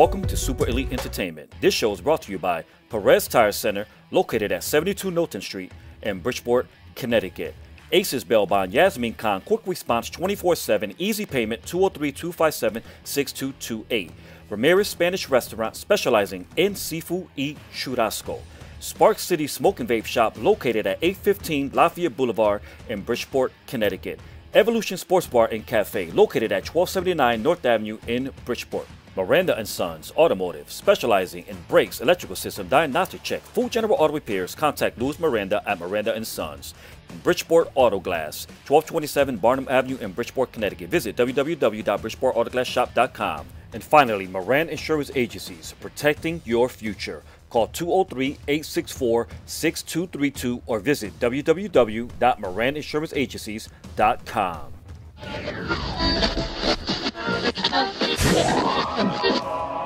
Welcome to Super Elite Entertainment. This show is brought to you by Perez Tire Center, located at 72 Milton Street in Bridgeport, Connecticut. Aces Bail Bond, Yasmin Khan, quick response 24 7, easy payment 203 257 6228. Ramirez Spanish Restaurant, specializing in seafood y churrasco. Spark City Smoke and Vape Shop, located at 815 Lafayette Boulevard in Bridgeport, Connecticut. Evolution Sports Bar and Cafe, located at 1279 North Avenue in Bridgeport. Miranda and Sons Automotive, specializing in brakes, electrical system, diagnostic check, full general auto repairs. Contact Louis Miranda at Miranda and Sons. Bridgeport Auto Glass, 1227 Barnum Avenue in Bridgeport, Connecticut. Visit www.bridgeportautoglassshop.com. And finally, Moran Insurance Agencies, protecting your future. Call 203-864-6232 or visit www.moraninsuranceagencies.com. Yeah.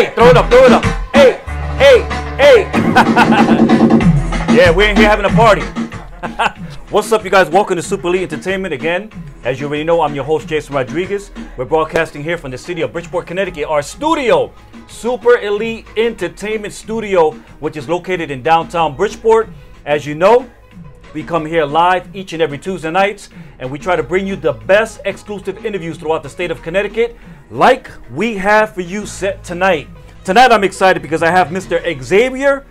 Hey, throw it up, throw it up. Hey, hey, hey. yeah, we're in here having a party. What's up, you guys? Welcome to Super Elite Entertainment again. As you already know, I'm your host, Jason Rodriguez. We're broadcasting here from the city of Bridgeport, Connecticut, our studio, Super Elite Entertainment Studio, which is located in downtown Bridgeport. As you know, we come here live each and every Tuesday nights, and we try to bring you the best exclusive interviews throughout the state of Connecticut, like we have for you set tonight. Tonight, I'm excited because I have Mr. Xavier,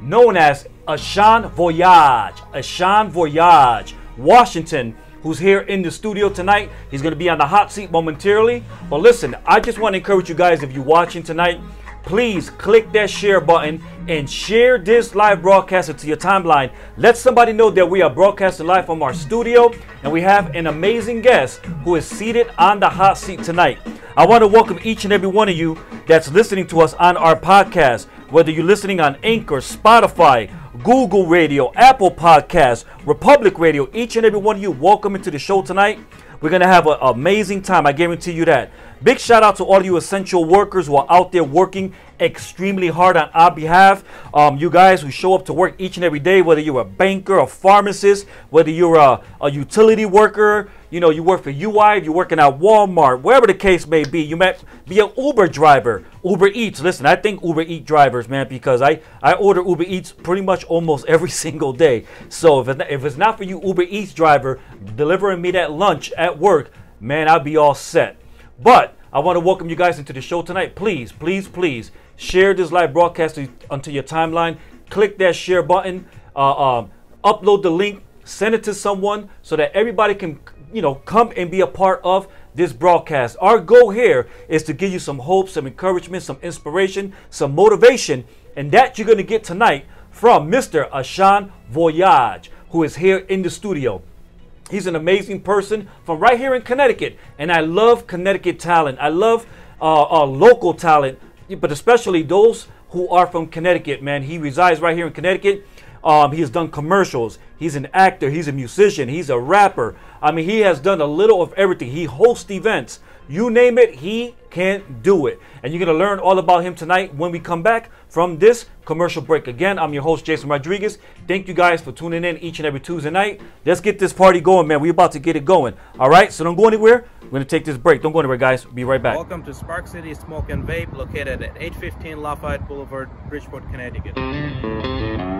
known as Ashan Voyage, Ashan Voyage, Washington, who's here in the studio tonight. He's going to be on the hot seat momentarily. But listen, I just want to encourage you guys, if you're watching tonight, please click that share button and share this live broadcast to your timeline. Let somebody know that we are broadcasting live from our studio and we have an amazing guest who is seated on the hot seat tonight. I want to welcome each and every one of you that's listening to us on our podcast, whether you're listening on Anchor, Spotify, Google Radio, Apple Podcasts, Republic Radio, each and every one of you, welcome into the show tonight. We're going to have an amazing time. I guarantee you that. Big shout out to all you essential workers who are out there working extremely hard on our behalf. Um, you guys who show up to work each and every day, whether you're a banker, a pharmacist, whether you're a, a utility worker, you know, you work for UI, you're working at Walmart, wherever the case may be. You might be an Uber driver, Uber Eats. Listen, I think Uber Eat drivers, man, because I, I order Uber Eats pretty much almost every single day. So if, it, if it's not for you, Uber Eats driver, delivering me that lunch at work, man, I'll be all set. But I want to welcome you guys into the show tonight. Please, please, please share this live broadcast onto your timeline. Click that share button. Uh, um, upload the link. Send it to someone so that everybody can, you know, come and be a part of this broadcast. Our goal here is to give you some hope, some encouragement, some inspiration, some motivation, and that you're going to get tonight from Mr. Ashan Voyage, who is here in the studio. He's an amazing person from right here in Connecticut, and I love Connecticut talent. I love uh, uh, local talent, but especially those who are from Connecticut. Man, he resides right here in Connecticut. Um, he has done commercials. He's an actor. He's a musician. He's a rapper. I mean, he has done a little of everything. He hosts events. You name it, he can do it. And you're going to learn all about him tonight when we come back from this commercial break. Again, I'm your host, Jason Rodriguez. Thank you guys for tuning in each and every Tuesday night. Let's get this party going, man. We're about to get it going. All right, so don't go anywhere. We're going to take this break. Don't go anywhere, guys. Be right back. Welcome to Spark City Smoke and Vape, located at 815 Lafayette Boulevard, Bridgeport, Connecticut.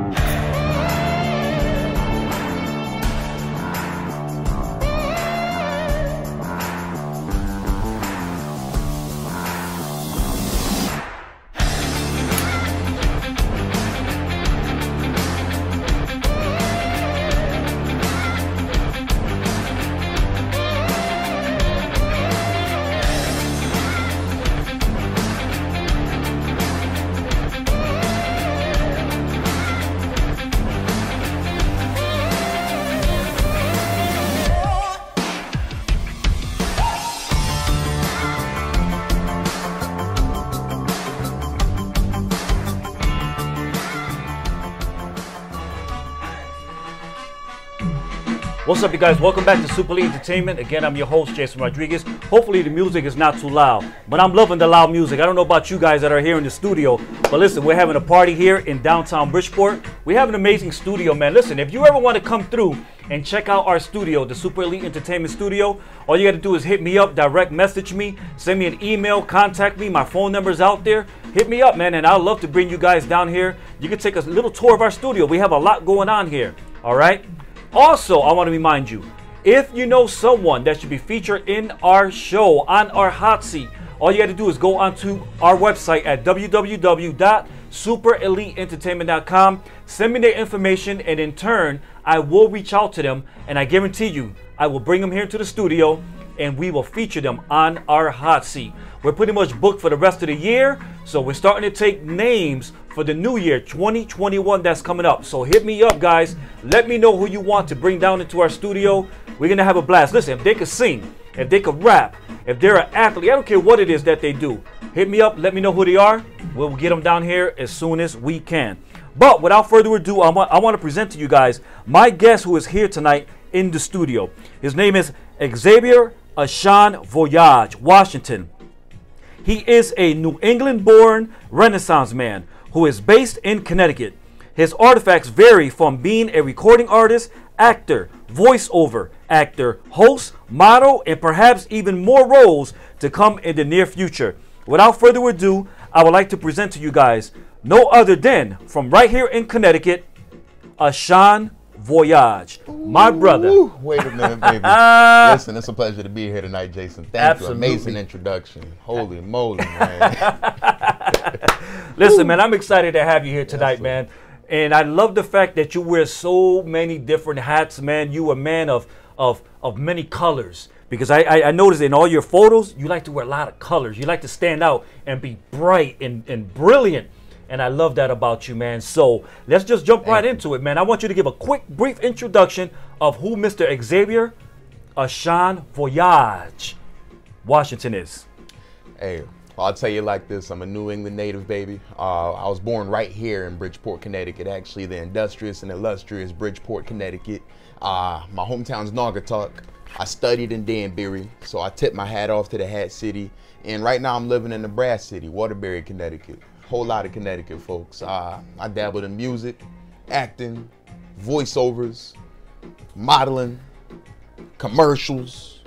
What's up, you guys? Welcome back to Super Elite Entertainment. Again, I'm your host, Jason Rodriguez. Hopefully, the music is not too loud, but I'm loving the loud music. I don't know about you guys that are here in the studio, but listen, we're having a party here in downtown Bridgeport. We have an amazing studio, man. Listen, if you ever want to come through and check out our studio, the Super Elite Entertainment Studio, all you got to do is hit me up, direct message me, send me an email, contact me. My phone number's out there. Hit me up, man, and I'd love to bring you guys down here. You can take a little tour of our studio. We have a lot going on here. All right. Also, I want to remind you if you know someone that should be featured in our show on our hot seat, all you got to do is go onto our website at www.supereliteentertainment.com. Send me their information, and in turn, I will reach out to them, and I guarantee you, I will bring them here to the studio, and we will feature them on our hot seat. We're pretty much booked for the rest of the year, so we're starting to take names for the new year 2021 that's coming up. So hit me up, guys. Let me know who you want to bring down into our studio. We're gonna have a blast. Listen, if they could sing, if they could rap, if they're an athlete, I don't care what it is that they do. Hit me up, let me know who they are. We'll get them down here as soon as we can. But without further ado, I want, I want to present to you guys my guest who is here tonight in the studio. His name is Xavier Ashan Voyage, Washington. He is a New England born Renaissance man who is based in Connecticut. His artifacts vary from being a recording artist, actor, voiceover actor, host, model, and perhaps even more roles to come in the near future. Without further ado, I would like to present to you guys no other than from right here in Connecticut, Ashan Voyage. My brother. Ooh, wait a minute, baby. Listen, it's a pleasure to be here tonight, Jason. Thank Absolutely. you. Amazing introduction. Holy moly, man. Listen, man, I'm excited to have you here tonight, man. And I love the fact that you wear so many different hats, man. You a man of of of many colors. Because I, I, I noticed in all your photos, you like to wear a lot of colors. You like to stand out and be bright and, and brilliant. And I love that about you, man. So let's just jump right into it, man. I want you to give a quick, brief introduction of who Mr. Xavier Ashan Voyage Washington is. hey, I'll tell you like this. I'm a New England native, baby. Uh, I was born right here in Bridgeport, Connecticut. Actually, the industrious and illustrious Bridgeport, Connecticut. Uh, my hometown's Naugatuck. I studied in Danbury, so I tip my hat off to the Hat City. And right now, I'm living in the Brass City, Waterbury, Connecticut. Whole lot of Connecticut folks. Uh, I dabbled in music, acting, voiceovers, modeling, commercials,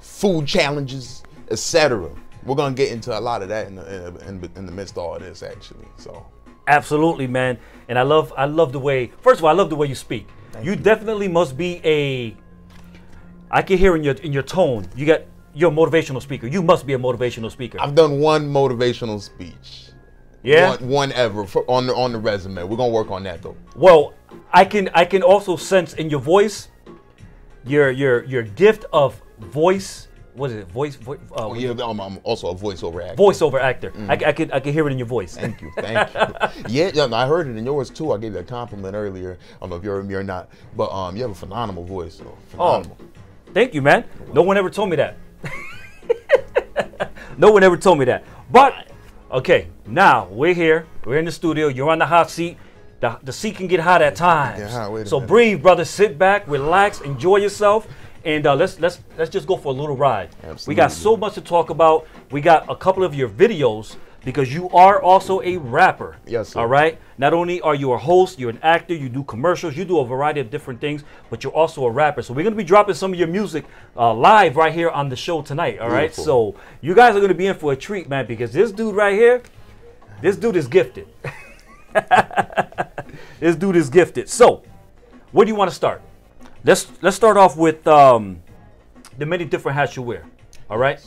food challenges, etc. We're gonna get into a lot of that in the, in, in the midst of all this, actually. So, Absolutely, man. And I love I love the way first of all, I love the way you speak. you, definitely must be a I can hear in your in your tone. You got you're a motivational speaker. You must be a motivational speaker. I've done one motivational speech, yeah. one, one ever for, on the on the resume. We're gonna work on that though. Well, I can I can also sense in your voice your your your gift of voice. What is it? Voice. voice uh, Oh, yeah, I'm, I'm also a voiceover actor. Voiceover actor. I, I can I can hear it in your voice. Thank you, thank you. yeah, yeah, I heard it in yours too. I gave you a compliment earlier. I don't know if you're me or not, but um, you have a phenomenal voice. So phenomenal. Thank you, man. No one ever told me that. no one ever told me that. But okay, now we're here. We're in the studio. You're on the hot seat. The, the seat can get hot at times. get hot, so minute. breathe, brother. Sit back, relax, enjoy yourself, and uh, let's let's let's just go for a little ride. We got so much to talk about. We got a couple of your videos because you are also a rapper. Yes, sir. All right. Not only are you a host, you're an actor, you do commercials, you do a variety of different things, but you're also a rapper. So we're gonna be dropping some of your music uh, live right here on the show tonight. All right. Beautiful. So you guys are gonna be in for a treat, man, because this dude right here, this dude is gifted. this dude is gifted. So, where do you want to start? Let's let's start off with um, the many different hats you wear. All right.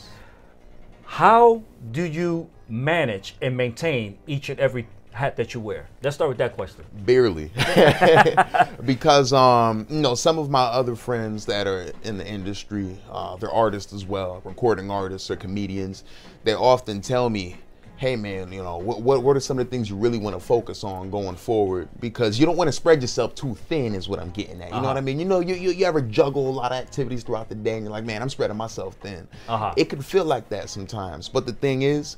How do you manage and maintain each and every hat that you wear? Let's start with that question. barely because um you know some of my other friends that are in the industry uh, they're artists as well recording artists or comedians they often tell me hey man you know what, what, what are some of the things you really want to focus on going forward because you don't want to spread yourself too thin is what i'm getting at you know what i mean you know you, you, you ever juggle a lot of activities throughout the day and you're like man i'm spreading myself thin Uh-huh. it can feel like that sometimes but the thing is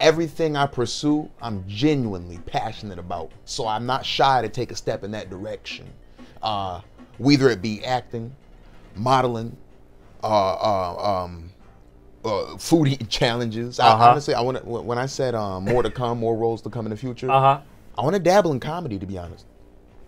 everything I pursue, I'm genuinely passionate about. So I'm not shy to take a step in that direction. Uh, whether it be acting, modeling, uh, uh, um, uh, food eating challenges. Uh-huh. I, honestly, I want. When I said um, more to come, more roles to come in the future, Uh huh. I want to dabble in comedy. To be honest,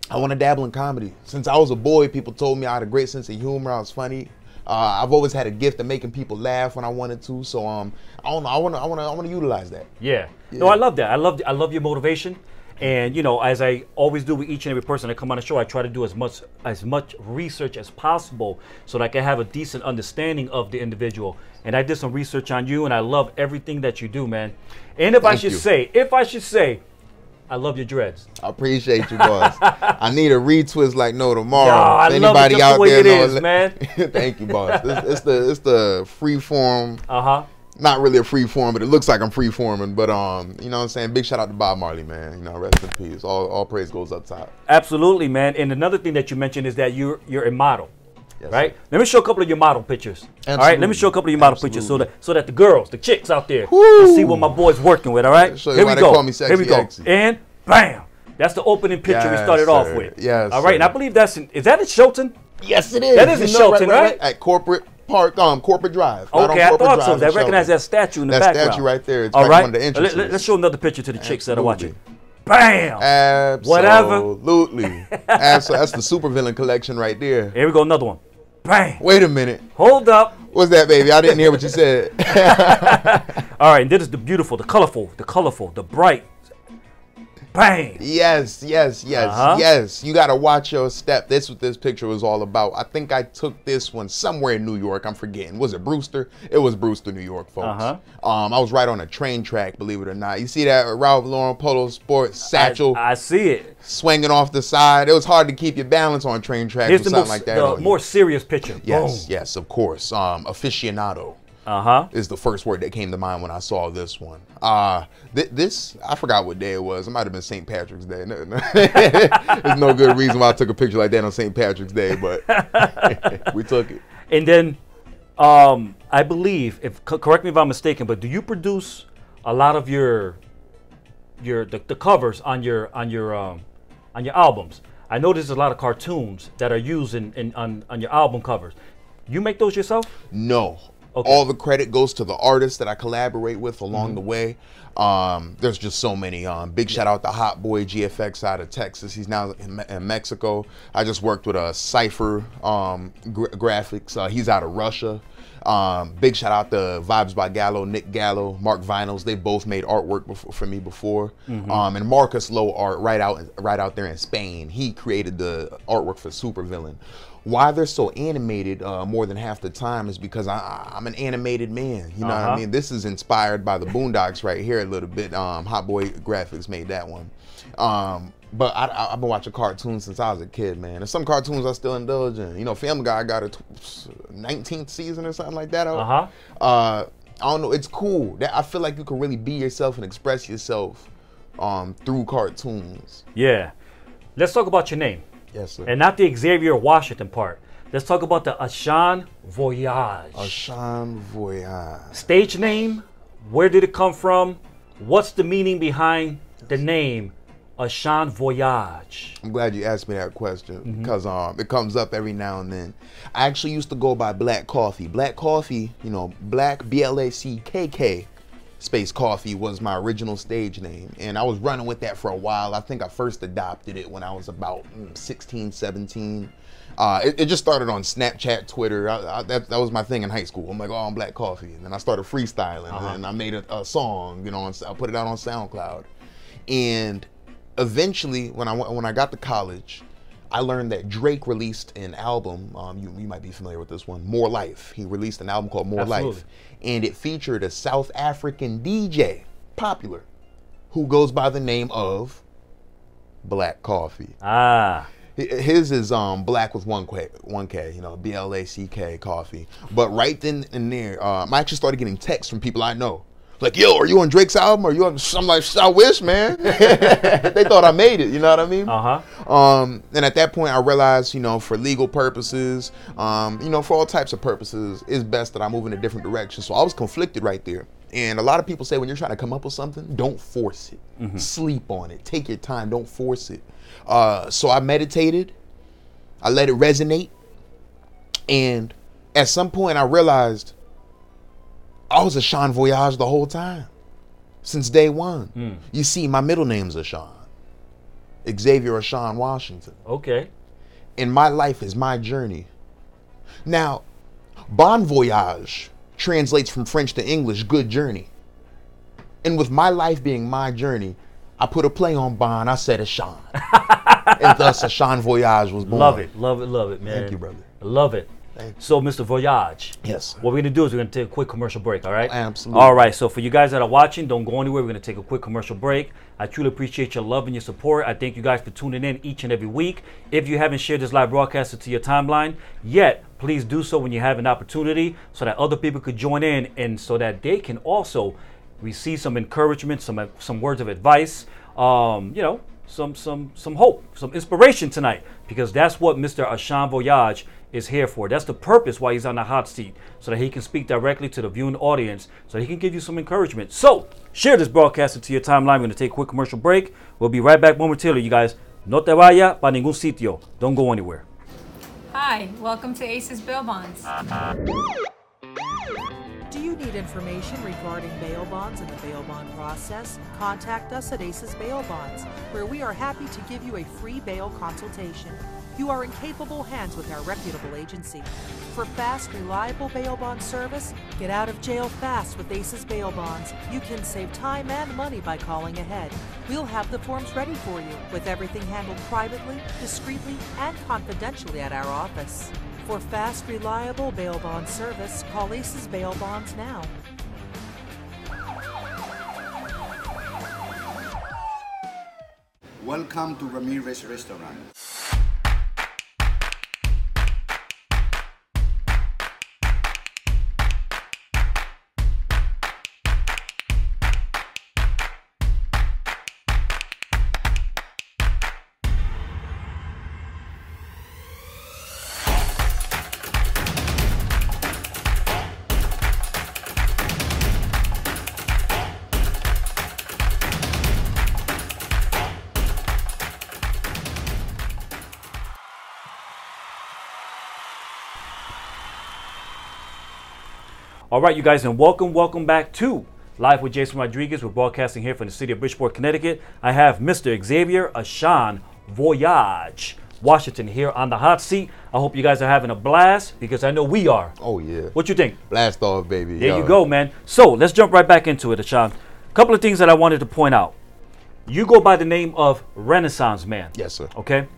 I want to dabble in comedy. Since I was a boy, people told me I had a great sense of humor. I was funny. Uh, I've always had a gift of making people laugh when I wanted to. So um, I don't know. I want to. I want to. I want to utilize that. Yeah. No, I love that. I love I love your motivation. And you know, as I always do with each and every person that come on the show, I try to do as much as much research as possible so that I can have a decent understanding of the individual. And I did some research on you, and I love everything that you do, man. And if I should you. say, if I should say, I love your dreads. I appreciate you, boss. I need a retwist like no tomorrow. Yo, I If love it just the it knows- man. Thank you, boss. It's, it's the it's the free form. Uh huh. Not really a free form, but it looks like I'm free forming. But um, you know what I'm saying? Big shout out to Bob Marley, man. You know, rest in peace. All all praise goes up top. Absolutely, man. And another thing that you mentioned is that you're you're a model. Yes, right? sir. Let me show a couple of your model pictures. All right, let me show a couple of your model pictures so that so that the girls, the chicks out there, Woo. can see what my boy's working with. All right, Show here we go. call me here we go. Exy. And bam, that's the opening picture we Yes, started off with. Yes, All right, and I believe that's in, is that in Shelton? Yes, it is. That is in Shelton, right? At Corporate Park, um, Corporate Drive. Okay, I thought. Drive I recognize that statue in the back. That background. statue right there. It's All like of the Let- us show another picture to the chicks that are watching. Absolutely. Bam. Whatever. Absolutely. Abso- That's the supervillain collection right there. Here we go, another one. Bang. Wait a minute. Hold up. What's that, baby? I didn't hear what you said. All right, and this is the beautiful, the colorful, the colorful, the bright. Bang. yes, yes, yes, Uh-huh. yes. You got to watch your step. That's what this picture was all about. I think I took this one somewhere in New York. I'm forgetting. Was it Brewster? It was Brewster, New York, folks. Uh-huh. Um, I was right on a train track, believe it or not. You see that Ralph Lauren Polo Sports satchel I, I see it. swinging off the side? It was hard to keep your balance on train tracks Here's the, something more, like that. the more serious picture. Yes, yes, of course. Um, aficionado Uh huh. is the first word that came to mind when I saw this one. Uh, th- this I forgot what day it was. It might have been St. Patrick's Day. No, no. There's no good reason why I took a picture like that on St. Patrick's Day, but we took it. And then, um, I believe, if co- correct me if I'm mistaken, but do you produce a lot of your your the, the covers on your on your um, on your albums? I know there's a lot of cartoons that are used in, in on on your album covers. You make those yourself? No. Okay. All the credit goes to the artists that I collaborate with along Mm-hmm. the way. Um, there's just so many. Um, big shout out to Hot Boy GFX out of Texas. He's now in, in Mexico. I just worked with a Cipher um, gra- Graphics. Uh, he's out of Russia. Um, big shout out to Vibes by Gallo, Nick Gallo, Mark Vinyls. They both made artwork before, for me before. Mm-hmm. Um, and Marcus Low Art right out right out there in Spain. He created the artwork for Supervillain. Why they're so animated uh, more than half the time is because I, I'm an animated man. You know what Uh-huh. I mean? This is inspired by the Boondocks right here a little bit. Um, Hot Boy Graphics made that one. Um, but I, I've been watching cartoons since I was a kid, man. And some cartoons I still indulge in. You know, Family Guy got a t- 19th season or something like that. Uh-huh. Uh, I don't know. It's cool. That I feel like you can really be yourself and express yourself um, through cartoons. Yeah. Let's talk about your name, Yes, sir. and not the Xavier Washington part. Let's talk about the Ashan Voyage. Ashan Voyage. Stage name. Where did it come from? What's the meaning behind the name Ashan Voyage? I'm glad you asked me that question Mm-hmm. because um, it comes up every now and then. I actually used to go by Black Coffee. Black Coffee, you know, Black B L A C K K Space Coffee was my original stage name. And I was running with that for a while. I think I first adopted it when I was about mm, 16, 17. Uh, it, it just started on Snapchat, Twitter. I, I, that, that was my thing in high school. I'm like, oh, I'm Black Coffee. And then I started freestyling. And I made a, a song, you know, and I put it out on SoundCloud. And eventually, when I when I got to college, I learned that Drake released an album. Um, you, you might be familiar with this one, More Life. He released an album called More Absolutely. Life, and it featured a South African DJ, popular, who goes by the name of Black Coffee. Ah. His is um black with one K, one K, you know, B L A C K coffee. But right then and there, um, I actually started getting texts from people I know, like, "Yo, are you on Drake's album? Are you on?" I'm like, "I wish, man." they thought I made it. You know what I mean? Uh huh. Um, and at that point, I realized, you know, for legal purposes, um, you know, for all types of purposes, it's best that I move in a different direction. So I was conflicted right there. And a lot of people say when you're trying to come up with something, don't force it. Sleep on it. Take your time. Don't force it. Uh, so I meditated. I let it resonate. And at some point, I realized I was Ashawn Voyage the whole time, since day one. Hmm. You see, my middle name's Ashawn, Xavier Ashawn Washington. Okay. And my life is my journey. Now, Bon Voyage translates from French to English, good journey. And with my life being my journey, I put a play on Bon, I said Ashawn. and thus Ashawn Voyage was born. Love it, love it, love it, man. Thank you, brother. Love it. So, Mr. Voyage. Yes. What we're gonna do is we're gonna take a quick commercial break. All right. Absolutely. All right. So for you guys that are watching, don't go anywhere. We're gonna take a quick commercial break. I truly appreciate your love and your support. I thank you guys for tuning in each and every week. If you haven't shared this live broadcast to your timeline yet, please do so when you have an opportunity, so that other people could join in and so that they can also receive some encouragement, some some words of advice. Um, you know, some some some hope, some inspiration tonight, because that's what Mr. Ashan Voyage is here for. That's the purpose why he's on the hot seat, so that he can speak directly to the viewing audience, so he can give you some encouragement. So share this broadcast to your timeline. We're gonna take a quick commercial break. We'll be right back momentarily, you guys. No te vaya pa ningún sitio. Don't go anywhere. Hi, welcome to Aces Bail Bonds. Do you need information regarding bail bonds and the bail bond process? Contact us at ACES Bail Bonds, where we are happy to give you a free bail consultation. You are in capable hands with our reputable agency. For fast, reliable bail bond service, get out of jail fast with ACES Bail Bonds. You can save time and money by calling ahead. We'll have the forms ready for you, with everything handled privately, discreetly, and confidentially at our office. For fast, reliable bail bond service, call ACES Bail Bonds now. Welcome to Ramirez Restaurant. All right, you guys, and welcome, welcome back to Live with Jason Rodriguez. We're broadcasting here from the city of Bridgeport, Connecticut. I have Mr. Xavier Ashan Voyage Washington here on the hot seat. I hope you guys are having a blast because I know we are. Oh, yeah. What you think? Blast off, baby. There Yo. you go, man. So let's jump right back into it, Ashan. A couple of things that I wanted to point out. You go by the name of Renaissance Man. Yes, sir. Okay.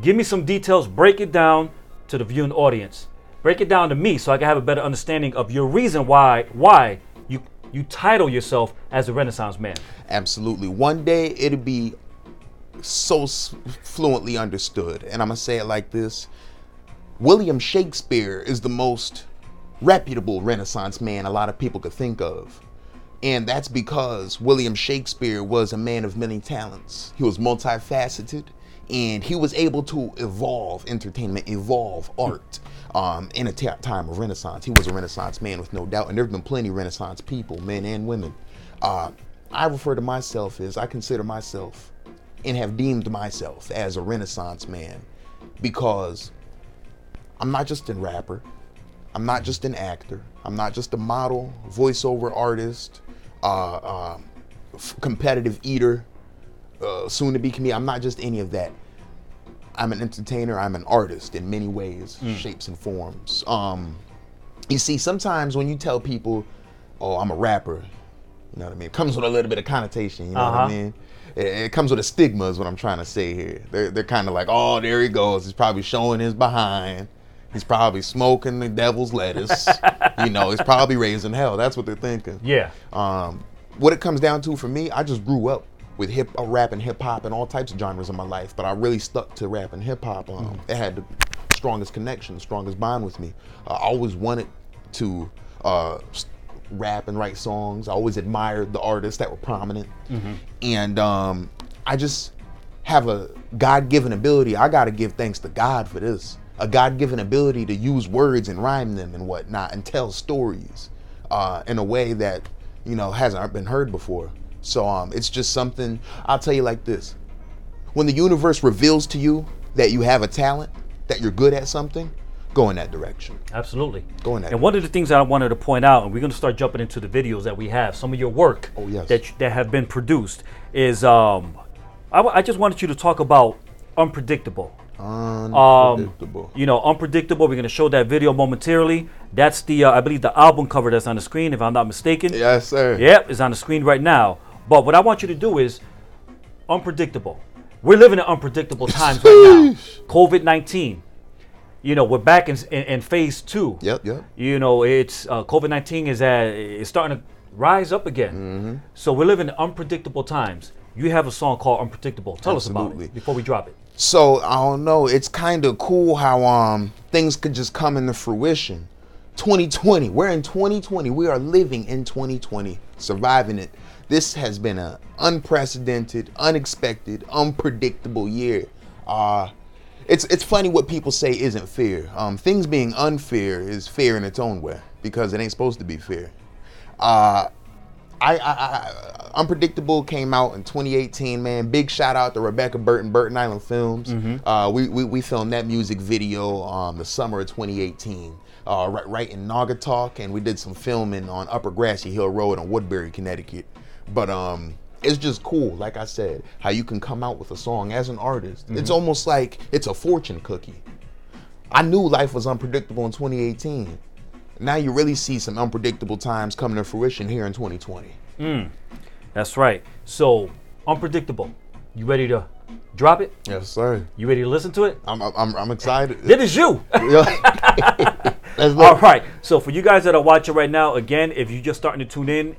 Give me some details. Break it down to the viewing audience. Break it down to me so I can have a better understanding of your reason why why you you title yourself as a Renaissance Man. Absolutely. One day it'll be so fluently understood. And I'm to say it like this William Shakespeare is the most reputable Renaissance man a lot of people could think of. And that's because William Shakespeare was a man of many talents. He was multifaceted and he was able to evolve entertainment, evolve art um, in a time of Renaissance. He was a Renaissance man with no doubt. And there have been plenty of Renaissance people, men and women. Uh, I refer to myself as, I consider myself and have deemed myself as a Renaissance man because I'm not just a rapper. I'm not just an actor. I'm not just a model, voiceover artist, uh, uh, f- competitive eater, uh, soon to be comedian. I'm not just any of that. I'm an entertainer. I'm an artist in many ways, shapes, and forms. Um, you see, sometimes when you tell people, "Oh, I'm a rapper," you know what I mean, it comes with a little bit of connotation. You know what Uh-huh. I mean? It, it comes with a stigma, is what I'm trying to say here. They're they're kind of like, "Oh, there he goes. He's probably showing his behind." He's probably smoking the devil's lettuce. you know, he's probably raising hell. That's what they're thinking. Yeah. Um, what it comes down to for me, I just grew up with hip uh, rap and hip hop and all types of genres in my life, but I really stuck to rap and hip hop. Um, It had the strongest connection, the strongest bond with me. Uh, I always wanted to uh, rap and write songs. I always admired the artists that were prominent, and um, I just have a God-given ability. I got to give thanks to God for this. A God-given ability to use words and rhyme them and whatnot and tell stories uh, in a way that you know hasn't been heard before. So um, it's just something. I'll tell you like this: when the universe reveals to you that you have a talent that you're good at something, go in that direction. Absolutely. Go in that And one of the things that I wanted to point out, and we're going to start jumping into the videos that we have, some of your work Oh, yes. that that have been produced is um, I, w- I just wanted you to talk about unpredictable. Unpredictable. You know, unpredictable. We're going to show that video momentarily. That's the uh, I believe the album cover that's on the screen, if I'm not mistaken. yes, sir. Yep, it's on the screen right now. But what I want you to do is unpredictable. We're living in unpredictable times right now. COVID 19. You know, we're back in, in, in phase two. Yep, yep. You know, it's uh, COVID 19 is at, it's starting to rise up again. Mm-hmm. So we're living in unpredictable times. You have a song called Unpredictable. Tell us about it before we drop it. So I don't know. It's kind of cool how um things could just come into fruition. 2020. We're in 2020. We are living in 2020, surviving it. This has been an unprecedented, unexpected, unpredictable year. Uh it's it's funny what people say isn't fear. Um, things being unfair is fair in its own way because it ain't supposed to be fair. Uh, I, I, I Unpredictable came out in 2018, man. Big shout out to Rebecca Burton, Burton Island Films. Uh, we, we, we filmed that music video um, the summer of 2018, uh, right, right in Naugatuck, and we did some filming on Upper Grassy Hill Road in Woodbury, Connecticut. But um, it's just cool, like I said, how you can come out with a song as an artist. It's almost like it's a fortune cookie. I knew life was unpredictable in 2018. Now you really see some unpredictable times coming to fruition here in 2020. Mm, That's right. So, unpredictable. You ready to drop it? Yes, sir. You ready to listen to it? I'm I'm, I'm excited. It is you. All right. So for you guys that are watching right now, again, if you're just starting to tune in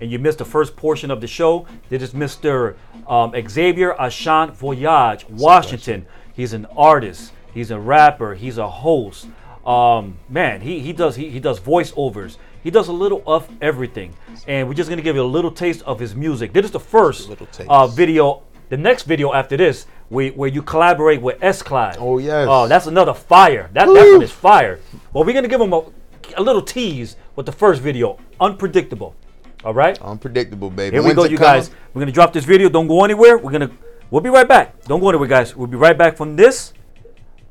and you missed the first portion of the show, this is Mr. Um, Xavier Ashant Voyage, Washington. He's an artist. He's a rapper. He's a host. Um, man, he, he does he, he does voiceovers. He does a little of everything. And we're just gonna give you a little taste of his music. This is the first little taste. uh, video. The next video after this, where, where you collaborate with S Clyde. Oh, yes. Oh, that's another fire. That that one is fire. Well, we're gonna give him a, a little tease with the first video, unpredictable. All right. Unpredictable, baby. Here we When's go, you coming? guys. We're gonna drop this video. Don't go anywhere. We're gonna we'll be right back. Don't go anywhere, guys. We'll be right back from this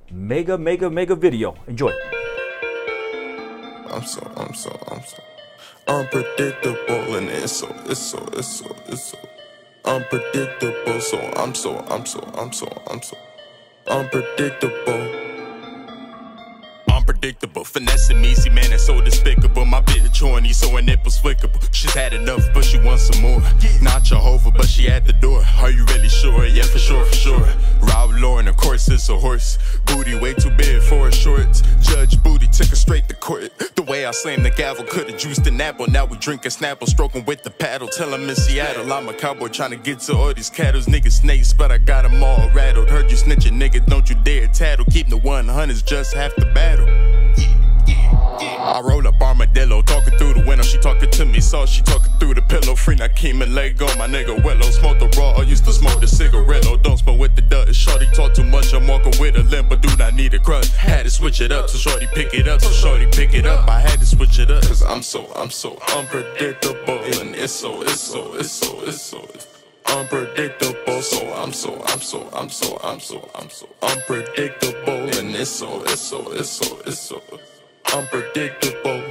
mega mega mega video. Enjoy. I'm so, I'm so, I'm so unpredictable, and it's so, it's so, it's so, it's so unpredictable. So I'm so, I'm so, I'm so, I'm so unpredictable. Unpredictable, finessing me, see man, it's so despicable. My bitch horny, so her nipples flickable. She's had enough, but she wants some more. Not Jehovah, but she at the door. Are you really sure? Yeah, for sure, for sure. Rob Lauren, of course, it's a horse. Booty way too big for her shorts. Judge Booty took her straight to court. The way I slammed the gavel, could've juiced an apple. Now we drinking Snapple, stroking with the paddle. Tell 'em in Seattle, I'm a cowboy trying to get to all these cattles. Niggas snakes, but I got 'em all rattled. Heard you snitching, nigga, don't you dare. Keep the 100s, just half the battle. I roll up armadillo, talking through the window. She talking to me, so she talking through the pillow. Free Nakeem and leg on my nigga Willow. Smoke the raw, I used to smoke the cigarillo. Don't smoke with the dust. Shorty talk too much, I'm walking with a limp, but do not need a crush. Had to switch it up, so shorty pick it up, so shorty pick it up. I had to switch it up, cause I'm so, I'm so unpredictable. And it's so, it's so, it's so, it's so. It's unpredictable, so I'm so, I'm so, I'm so, I'm so, I'm so unpredictable, and it's so, it's so, it's so, it's so unpredictable.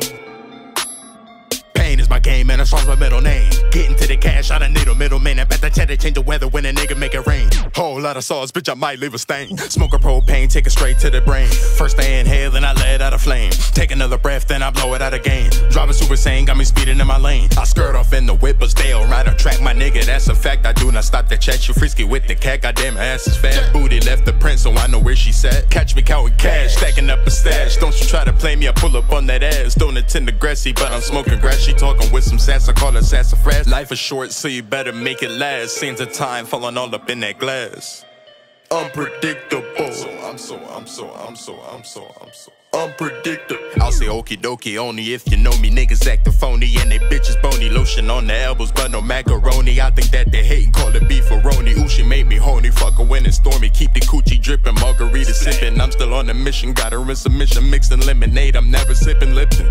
Is my game, and song's my middle name. Getting to the cash, I don't need a middleman. I bet the cheddar change the weather when a nigga make it rain. Whole lot of sauce, bitch, I might leave a stain. Smoke a propane, take it straight to the brain. First I inhale, then I let out a flame. Take another breath, then I blow it out again. Driving super sane, got me speeding in my lane. I skirt off in the whip, but stay on right track, my nigga. That's a fact. I do not stop to chat. You frisky with the cat, goddamn, ass is fat. Booty left the print, so I know where she sat. Catch me counting cash, stacking up a stash. Don't you try to play me, I pull up on that ass. Don't the grassy, but I'm smoking grass. She talking with some sass, I call her sassafras. Life is short, so you better make it last. Scenes of time falling all up in that glass. Unpredictable. So I'm so, I'm so, I'm so, I'm so, I'm so. Unpredictable. I'll say okie dokie only if you know me. Niggas acting phony and they bitches bony. Lotion on the elbows, but no macaroni. I think that they hate and call it beefaroni. Ooh, she made me horny. Fuck her when it's stormy. Keep the coochie dripping, margarita sipping. I'm still on a mission. Got her in submission, mixing lemonade. I'm never sipping Lipton.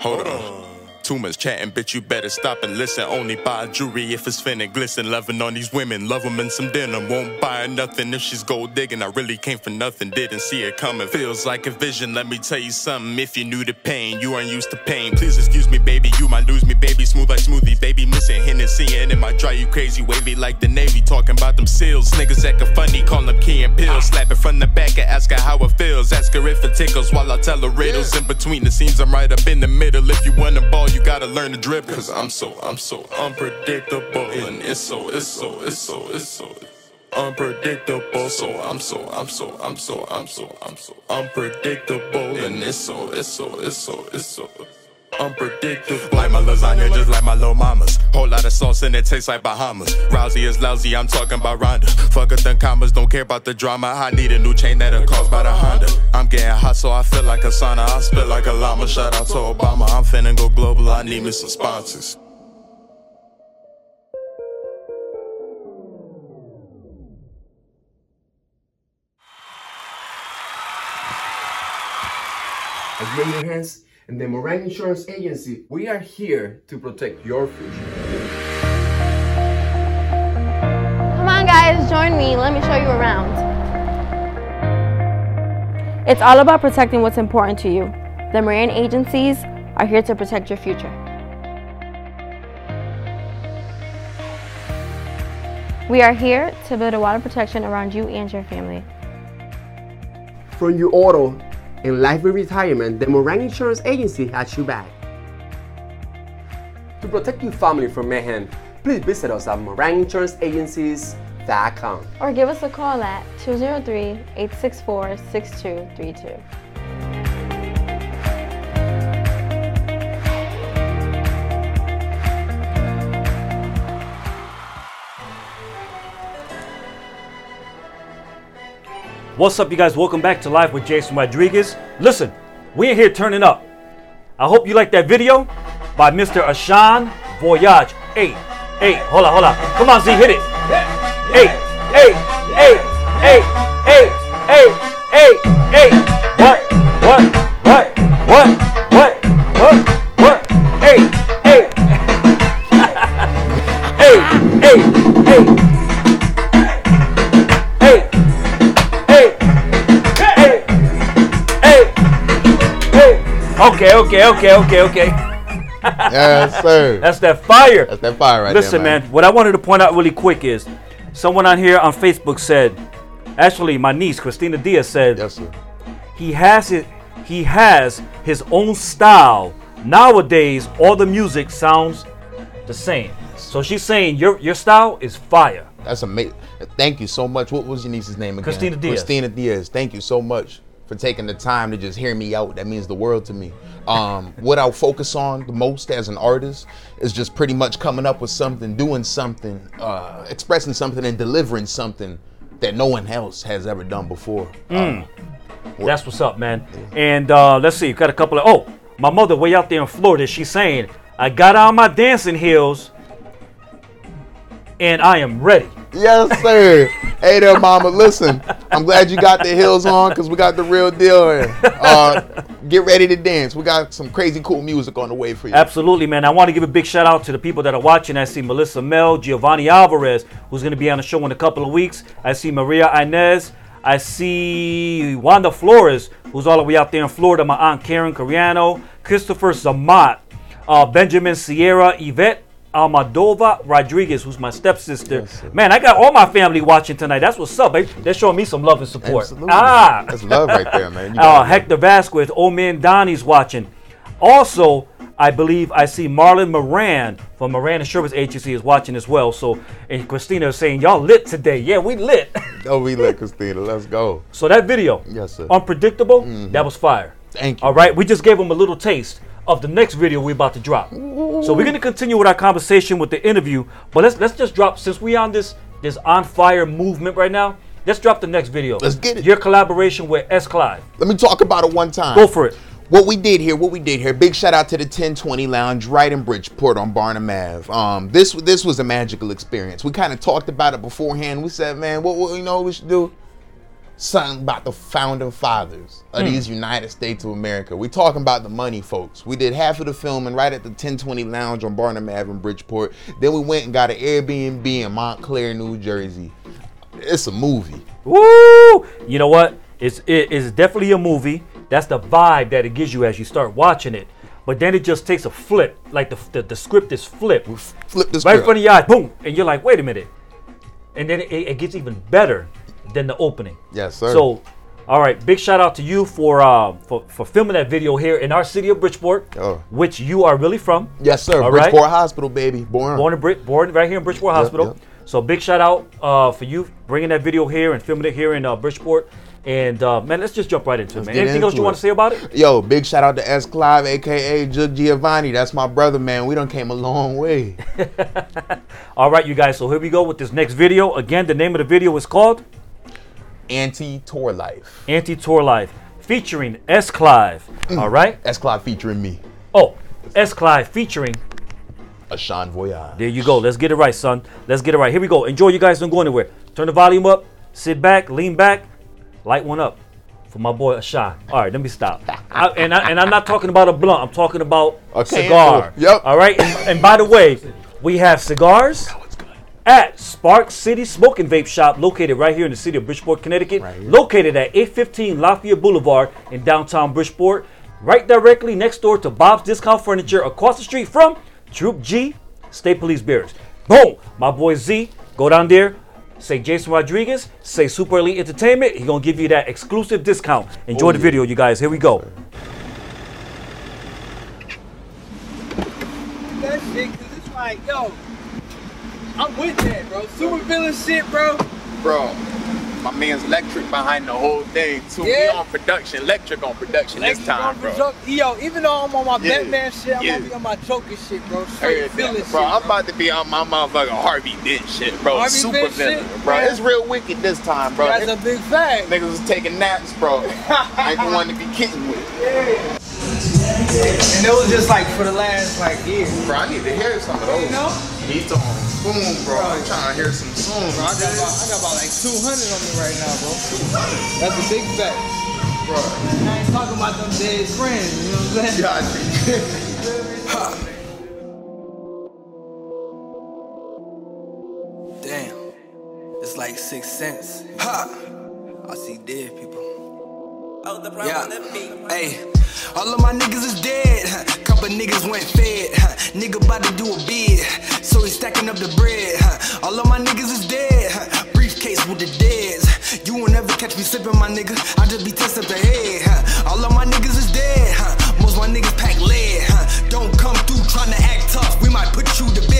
Hold on. Too much chatting, bitch, you better stop and listen. Only buy jewelry if it's finna glisten. Loving on these women, love them in some denim. Won't buy nothing if she's gold digging. I really came for nothing, didn't see it coming. Feels like a vision, let me tell you something. If you knew the pain, you aren't used to pain. Please excuse me, baby, you might lose me, baby. Smooth like smoothie, baby. Missing Hennessy, and it might drive you crazy. Wavy like the Navy, talking about them seals. Niggas acting funny, call them Key and Peele. Slap it from the back and ask her how it feels. Ask her if it tickles while I tell her riddles. In between the scenes, I'm right up in the middle. If you want a ball, you gotta learn to dribble. Cause I'm so, I'm so unpredictable. And it's so, it's so, it's so, it's so unpredictable. So I'm so, I'm so, I'm so, I'm so, I'm so unpredictable. And it's so, it's so, it's so, it's so. Unpredictable. Like my lasagna, just like my little mamas. Whole lot of sauce and it tastes like Bahamas. Rousey is lousy, I'm talking about Ronda. Fuck it, the commas, don't care about the drama. I need a new chain that'll cost by the Honda. I'm getting hot, so I feel like a sauna. I spit like a llama. Shout out to Obama. I'm finna go global, I need me some sponsors. As your hands and the Moran Insurance Agency, we are here to protect your future. Come on, guys, join me. Let me show you around. It's all about protecting what's important to you. The Moran agencies are here to protect your future. We are here to build a water protection around you and your family. From your auto and life and retirement, the Moran Insurance Agency has you back. To protect your family from mayhem, please visit us at moraninsuranceagencies.com. Or give us a call at 203 864 6232. What's up, you guys? Welcome back to Live with Jason Rodriguez. Listen, we in here turning up. I hope you like that video by Mr. Ashan Voyage. Hey, hey, hold on, hold on. Come on, Z, hit it. Hey, hey, hey, Okay, okay, okay, yes, sir. That's that fire. That's that fire right Listen, there, man. What I wanted to point out really quick is someone on here on Facebook said, actually, my niece Christina Diaz said, Yes, sir. he has it. He has his own style. Nowadays, all the music sounds the same. So she's saying your your style is fire. That's amazing. Thank you so much. What was your niece's name again? Christina Diaz. Christina Diaz. Thank you so much for taking the time to just hear me out. That means the world to me. Um, what I'll focus on the most as an artist is just pretty much coming up with something, doing something, uh, expressing something, and delivering something that no one else has ever done before. Um, That's what's up, man. And uh, let's see, you got a couple of. Oh, my mother way out there in Florida. She's saying, "I got on my dancing heels, and I am ready." Yes, sir. hey there, mama. Listen, I'm glad you got the heels on because we got the real deal here. Uh, get ready to dance. We got some crazy cool music on the way for you. Absolutely, man. I want to give a big shout out to the people that are watching. I see Melissa Mel, Giovanni Alvarez, who's going to be on the show in a couple of weeks. I see Maria Inez. I see Wanda Flores, who's all the way out there in Florida. My aunt Karen Coriano, Christopher Zamat, uh, Benjamin Sierra, Yvette Almadova Rodriguez, who's my stepsister. man, I got all my family watching tonight. That's what's up, babe. They're showing me some love and support. Absolutely. Ah, That's love right there, man. You uh. Hector Vasquez, old man Donnie's watching. Also, I believe I see Marlon Moran from Moran Insurance Agency is watching as well. So, and Christina is saying, y'all lit today. Yeah, we lit. Oh, we lit, Christina. Let's go. so that video, Yes, sir. unpredictable, that was fire. Thank you. All right, we just gave them a little taste of the next video we're about to drop. So we're gonna continue with our conversation with the interview, but let's let's just drop since we on this this on fire movement right now. Let's drop the next video. Let's get it. Your collaboration with S. Clive. Let me talk about it one time. Go for it. What we did here, what we did here. Big shout out to the 1020 Lounge right in Bridgeport on Barnum Ave. Um, this this was a magical experience. We kind of talked about it beforehand. We said, man, what, what you know what we should do? Something about the founding fathers of Hmm. these United States of America. We're talking about the money, folks. We did half of the filming right at the 1020 Lounge on Barnum Ave in Bridgeport. Then we went and got an Airbnb in Montclair, New Jersey. It's a movie. Woo! You know what? It's it is definitely a movie. That's the vibe that it gives you as you start watching it. But then it just takes a flip, like the the, the script is flipped, We Flip this right in front of your eyes, boom, and you're like, wait a minute, and then it, it gets even better than the opening. Yes, sir. So, all right, big shout out to you for uh for, for filming that video here in our city of Bridgeport, Oh. which you are really from. Yes, sir. All right. Bridgeport Hospital, baby. Born. Born in Brit, born right here in Bridgeport Hospital. yep. So big shout out uh, for you bringing that video here and filming it here in uh, Bridgeport. And uh, man, let's just jump right into it, man. Anything else you want to say about it? Yo, big shout out to S. Clive, aka Jug Giovanni. That's my brother, man. We done came a long way. All right, you guys. So here we go with this next video. Again, the name of the video is called Anti Tour Life. Anti Tour Life, featuring S. Clive. Mm. All right. S. Clive featuring me, Oh, S. Clive featuring. Ashawn Voyage. There you go. Let's get it right, son. Let's get it right. Here we go. Enjoy. You guys don't go anywhere. Turn the volume up. Sit back. Lean back. Light one up for my boy Ashawn. All right, let me stop. I, and I, and I'm not talking about a blunt. I'm talking about A a cigar. Yep. All right. And, and by the way, we have cigars at Spark City Smoke and Vape Shop, located right here in the city of Bridgeport, Connecticut. located at 815 Lafayette Boulevard in downtown Bridgeport. Right directly next door to Bob's Discount Furniture, across the street from Troop G State Police Bears. Boom! My boy Z, go down there. Say Jason Rodriguez, say Super Elite Entertainment. He gonna give you that exclusive discount. Enjoy Oh, the yeah. video, you guys. Here we go. that shit because it's like, yo, I'm with that, bro. Super villain shit, bro. Bro, my man's electric behind the whole thing too. We Yeah. on production, electric on production this time, bro. Yo, even though I'm on my Yeah, Batman shit, I'm yeah. gonna be on my Joker shit, bro. Straight villain shit. bro, I'm about to be on my motherfucking Harvey Dent shit, bro. Harvey Super Dent villain, shit, bro. man. It's real wicked this time, bro. That's a big fact. Niggas was taking naps, bro. Ain't the one to be kidding with. And it was just like for the last like year. Bro, I need to hear some of those. You know? Beats on boom, bro. I'm trying to hear some songs. Bro, I got about, I got about like 200 on me right now, bro. That's a big fact. Bro. I ain't talking about them dead friends, you know what I'm saying? Yeah, Damn, it's like Sixth Sense. Ha! I see dead people. Yeah, hey, all of my niggas is dead. Couple niggas went fed. Nigga about to do a bid, so he stacking up the bread. All of my niggas is dead. Briefcase with the deads. You won't ever catch me slipping, my nigga. I just be testing the head. All of my niggas is dead. Most my niggas pack lead. Don't come through trying to act tough. We might put you to bed.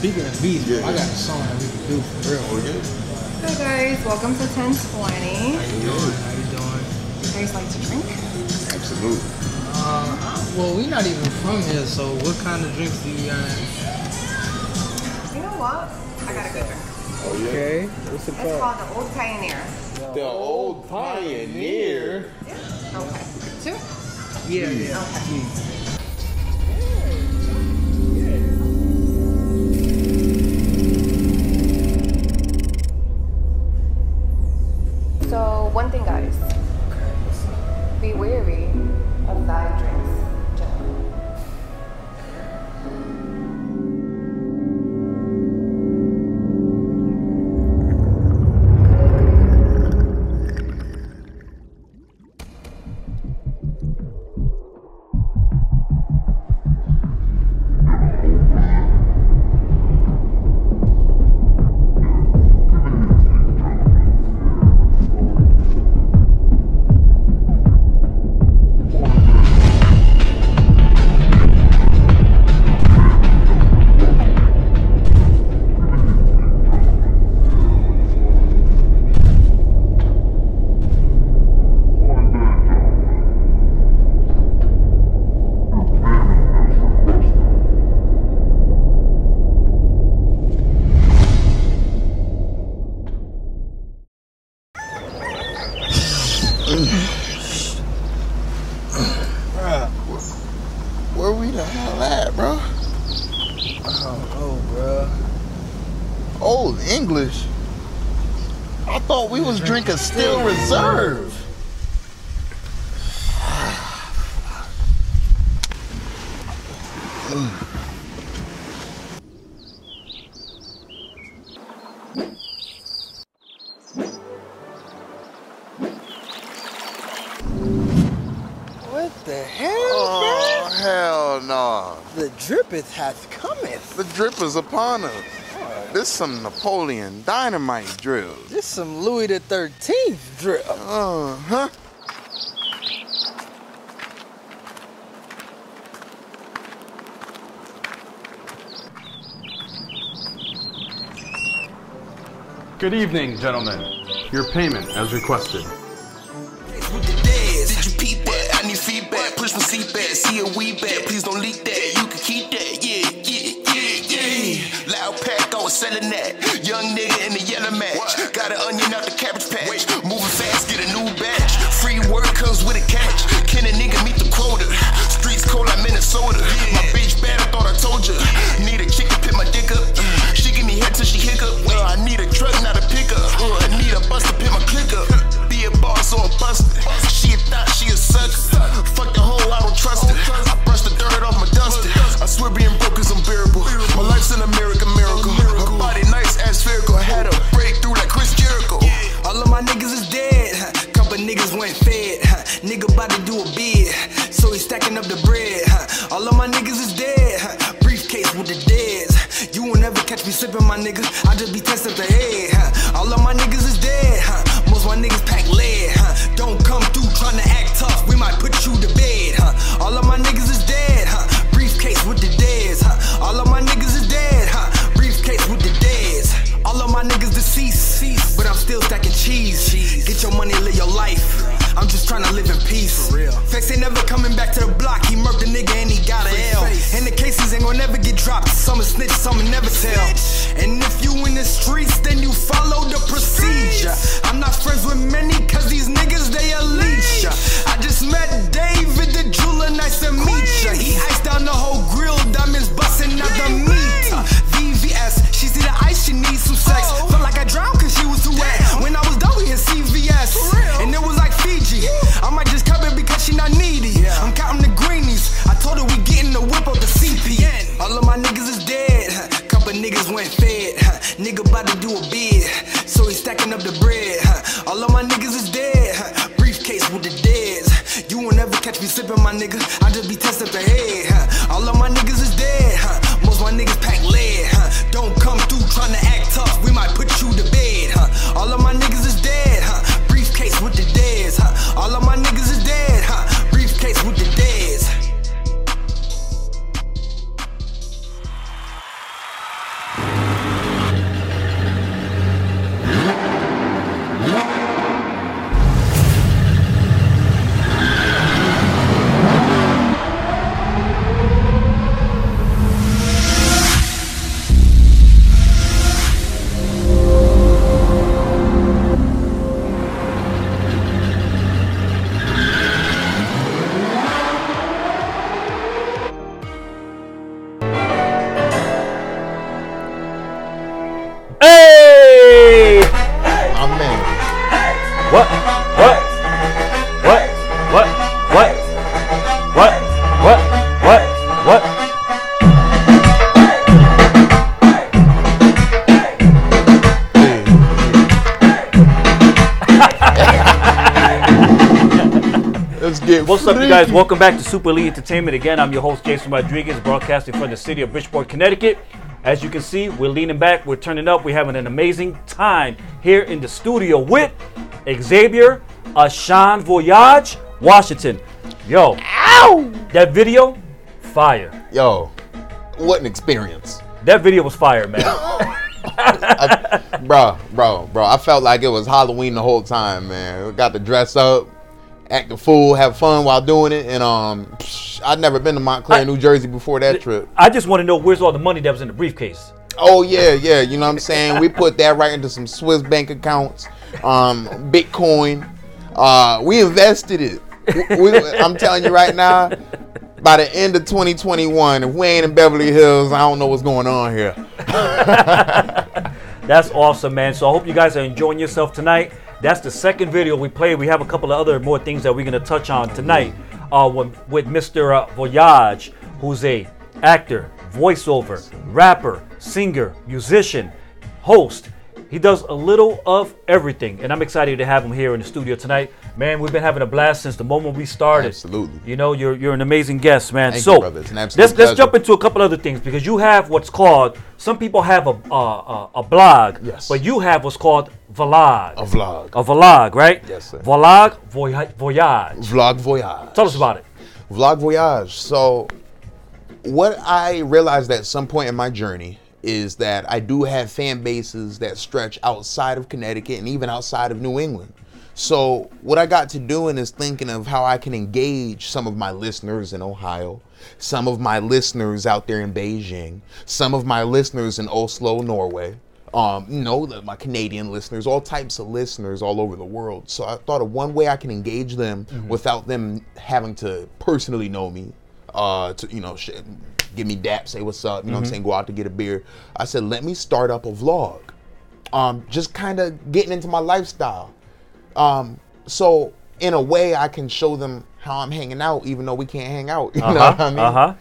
Speaking of beats, bro, I got a song that we can do for real. Oh, Hi guys, welcome to 1020. How you doing? How you doing? You guys like to drink? Absolutely. Uh, well, we're not even from here, so what kind of drinks do you got? You know what? I got a good drink. Okay. What's it It's called? called the Old Pioneer. The old pioneer. Yeah. Okay. Two? Yeah, yeah. Okay. So, one thing, guys. Be wary of side drinks. Was Steel Reserve. What the hell, Oh, hell no. The drippeth hath cometh. The drip is upon us. This some Napoleon dynamite drill. This some Louis the Thirteenth drip. Uh huh. Good evening, gentlemen. Your payment as requested. Did you peep that? I need feedback. Push my seat back. See a weed back. Please don't leak that. Selling that. Young nigga in the yellow match. Got an onion out the cabbage patch. Moving fast, get a new batch. Free work comes with a catch. Nigga. Guys? Welcome back to Super Elite Entertainment. Again, I'm your host, Jason Rodriguez, broadcasting from the city of Bridgeport, Connecticut. As you can see, we're leaning back, we're turning up, we're having an amazing time here in the studio with Xavier Ashawn Voyage, Washington. Yo, ow! That video, fire. Yo, what an experience. That video was fire, man. bro, bro, bro. I felt like it was Halloween the whole time, man. We got to dress up, act a fool, have fun while doing it, and um, I'd never been to Montclair, New Jersey before that trip. I just want to know where's all the money that was in the briefcase. Oh yeah, yeah. You know what I'm saying? We put that right into some Swiss bank accounts, um, Bitcoin. Uh, we invested it. We, we- I'm telling you right now. By the end of 2021, if we ain't in Beverly Hills, I don't know what's going on here. That's awesome, man. So I hope you guys are enjoying yourself tonight. That's the second video we played. We have a couple of other more things that we're gonna touch on tonight. Uh, with, with Mr. Uh, Voyage, who's a actor, voiceover, rapper, singer, musician, host. He does a little of everything, and I'm excited to have him here in the studio tonight. Man, we've been having a blast since the moment we started. Absolutely. You know, you're you're an amazing guest, man. Thank so you, brother. It's an absolute let's let's jump into a couple other things because you have what's called some people have a a, a, a blog, Yes. but you have what's called vlog. A vlog. A vlog, right? Yes, sir. Vlog voyage. Vlog voyage. Tell us about it. Vlog voyage. So, what I realized at some point in my journey is that I do have fan bases that stretch outside of Connecticut and even outside of New England. So, what I got to doing is thinking of how I can engage some of my listeners in Ohio, some of my listeners out there in Beijing, some of my listeners in Oslo, Norway. Um, you know, my Canadian listeners, all types of listeners all over the world. So I thought of one way I can engage them without them having to personally know me, uh, to you know, sh- give me dap, say what's up, you know what Mhm. I'm saying, go out to get a beer. I said, let me start up a vlog. Um, just kind of getting into my lifestyle. Um, so in a way, I can show them how I'm hanging out, even though we can't hang out. You know Uh-huh, what I mean? uh-huh.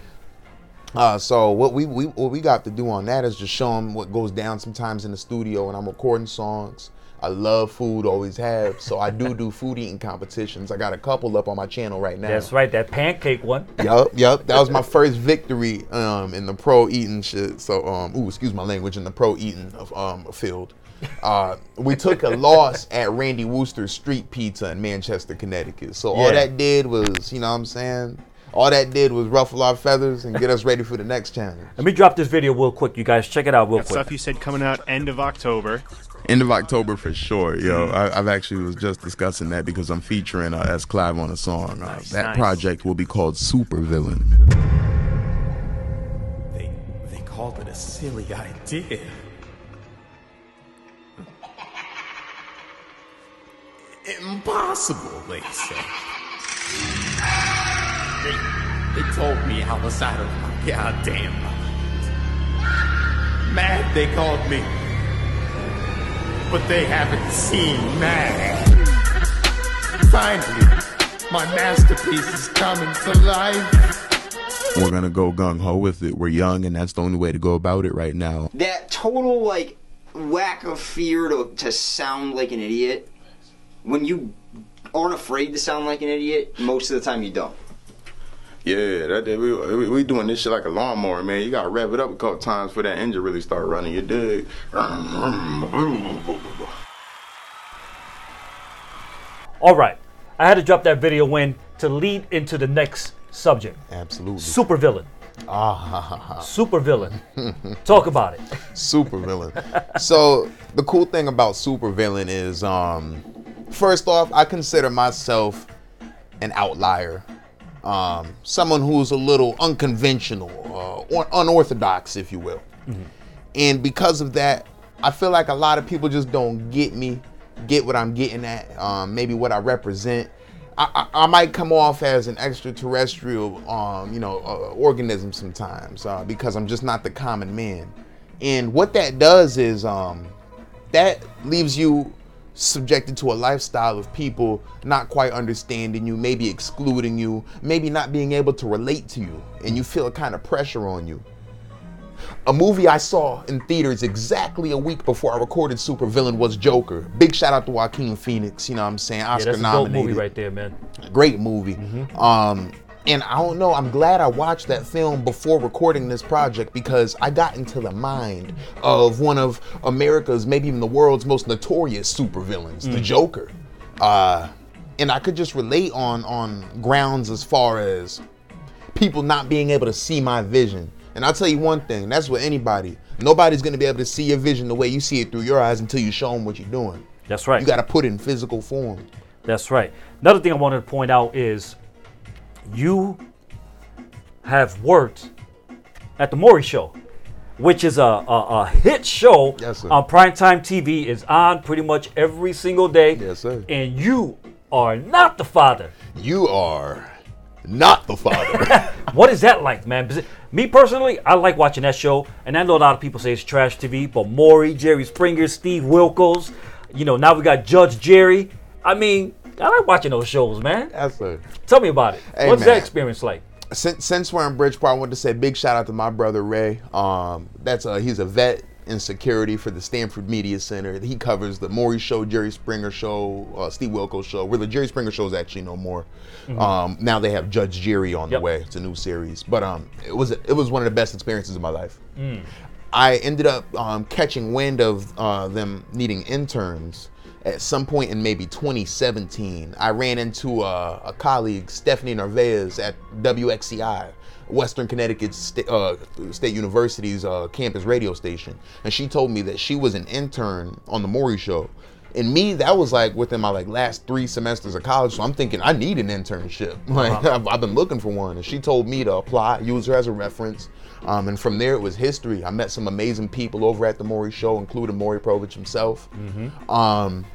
Uh, so what we, we what we got to do on that is just show them what goes down sometimes in the studio when I'm recording songs. I love food, always have. So I do do food eating competitions. I got a couple up on my channel right now. That's right, that pancake one. Yup, yup. That was my first victory um, in the pro eating shit. So, um, ooh, excuse my language, in the pro eating of, um, field. Uh, we took a loss at Randy's Wooster Street Pizza in Manchester, Connecticut. So all Yeah. that did was, you know what I'm saying? All that did was ruffle our feathers and get us ready for the next challenge. Let me drop this video real quick, you guys. Check it out real That quick. stuff you said coming out end of October. End of October for sure, yo. I, I've actually was just discussing that because I'm featuring uh, S. Clive on a song. Uh, that nice. project will be called Super Villain. They they called it a silly idea. Impossible, they said. They, they told me I was out of my goddamn mind. Mad, they called me. But they haven't seen mad. Finally, my masterpiece is coming to life. We're gonna go gung ho with it. We're young, and that's the only way to go about it right now. that total like lack of fear to, to sound like an idiot when you aren't afraid to sound like an idiot most of the time you don't Yeah, that, that we, we, we doing this shit like a lawnmower, man. You gotta rev it up a couple times for that engine really start running. You dig? All right, I had to drop that video in to lead into the next subject. Absolutely. Super villain. Ah, Super villain. Talk about it. Super villain. so the cool thing about super villain is, um, first off, I consider myself an outlier, um, someone who's a little unconventional, uh, or unorthodox, if you will. And because of that, I feel like a lot of people just don't get me, get what I'm getting at, um, maybe what I represent. I, I, I might come off as an extraterrestrial, um, you know, uh, organism sometimes uh, because I'm just not the common man. And what that does is um, that leaves you subjected to a lifestyle of people not quite understanding you, maybe excluding you, maybe not being able to relate to you, and you feel a kind of pressure on you. A movie I saw in theaters exactly a week before I recorded Supervillain was Joker. Big shout out to Joaquin Phoenix, you know what I'm saying? Oscar Yeah, that's a nominated. movie right there, man. Great movie. Um, and I don't know, I'm glad I watched that film before recording this project because I got into the mind of one of America's, maybe even the world's most notorious supervillains, the Mm. Joker. Uh, and I could just relate on on grounds as far as people not being able to see my vision. And I'll tell you one thing, that's with anybody. Nobody's gonna be able to see your vision the way you see it through your eyes until you show them what you're doing. That's right. You gotta put it in physical form. That's right. Another thing I wanted to point out is you have worked at the Maury Show, which is a, a, a hit show Yes, on primetime TV. is on pretty much every single day. Yes, sir. And you are not the father. You are not the father. what is that like, man? Me personally, I like watching that show, and I know a lot of people say it's trash TV, but Maury, Jerry Springer, Steve Wilkos, you know, now we got Judge Jerry. I mean, I like watching those shows, man. That's a Tell me about it. Hey, What's man. that experience like? since since we're in Bridgeport, I want to say big shout out to my brother Ray. Um, that's a he's a vet in security for the Stamford Media Center. He covers the Maury Show, Jerry Springer Show, uh, Steve Wilkos Show. Where the Jerry Springer Show is actually no more. Mhm. Um, now they have Judge Jerry on Yep. the way. It's a new series, but um, it was it was one of the best experiences of my life. Mm. I ended up um, catching wind of uh, them needing interns at some point in maybe 2017. I ran into a, a colleague, Stephanie Narvaez, at WXCI, Western Connecticut uh, State University's uh, campus radio station, and she told me that she was an intern on the Maury Show. And me, that was like within my like last three semesters of college. So I'm thinking I need an internship. Like Uh-huh. I've, I've been looking for one, and she told me to apply, use her as a reference. Um, and from there, it was history. I met some amazing people over at the Maury Show, including Maury Povich himself. Mm-hmm. Um,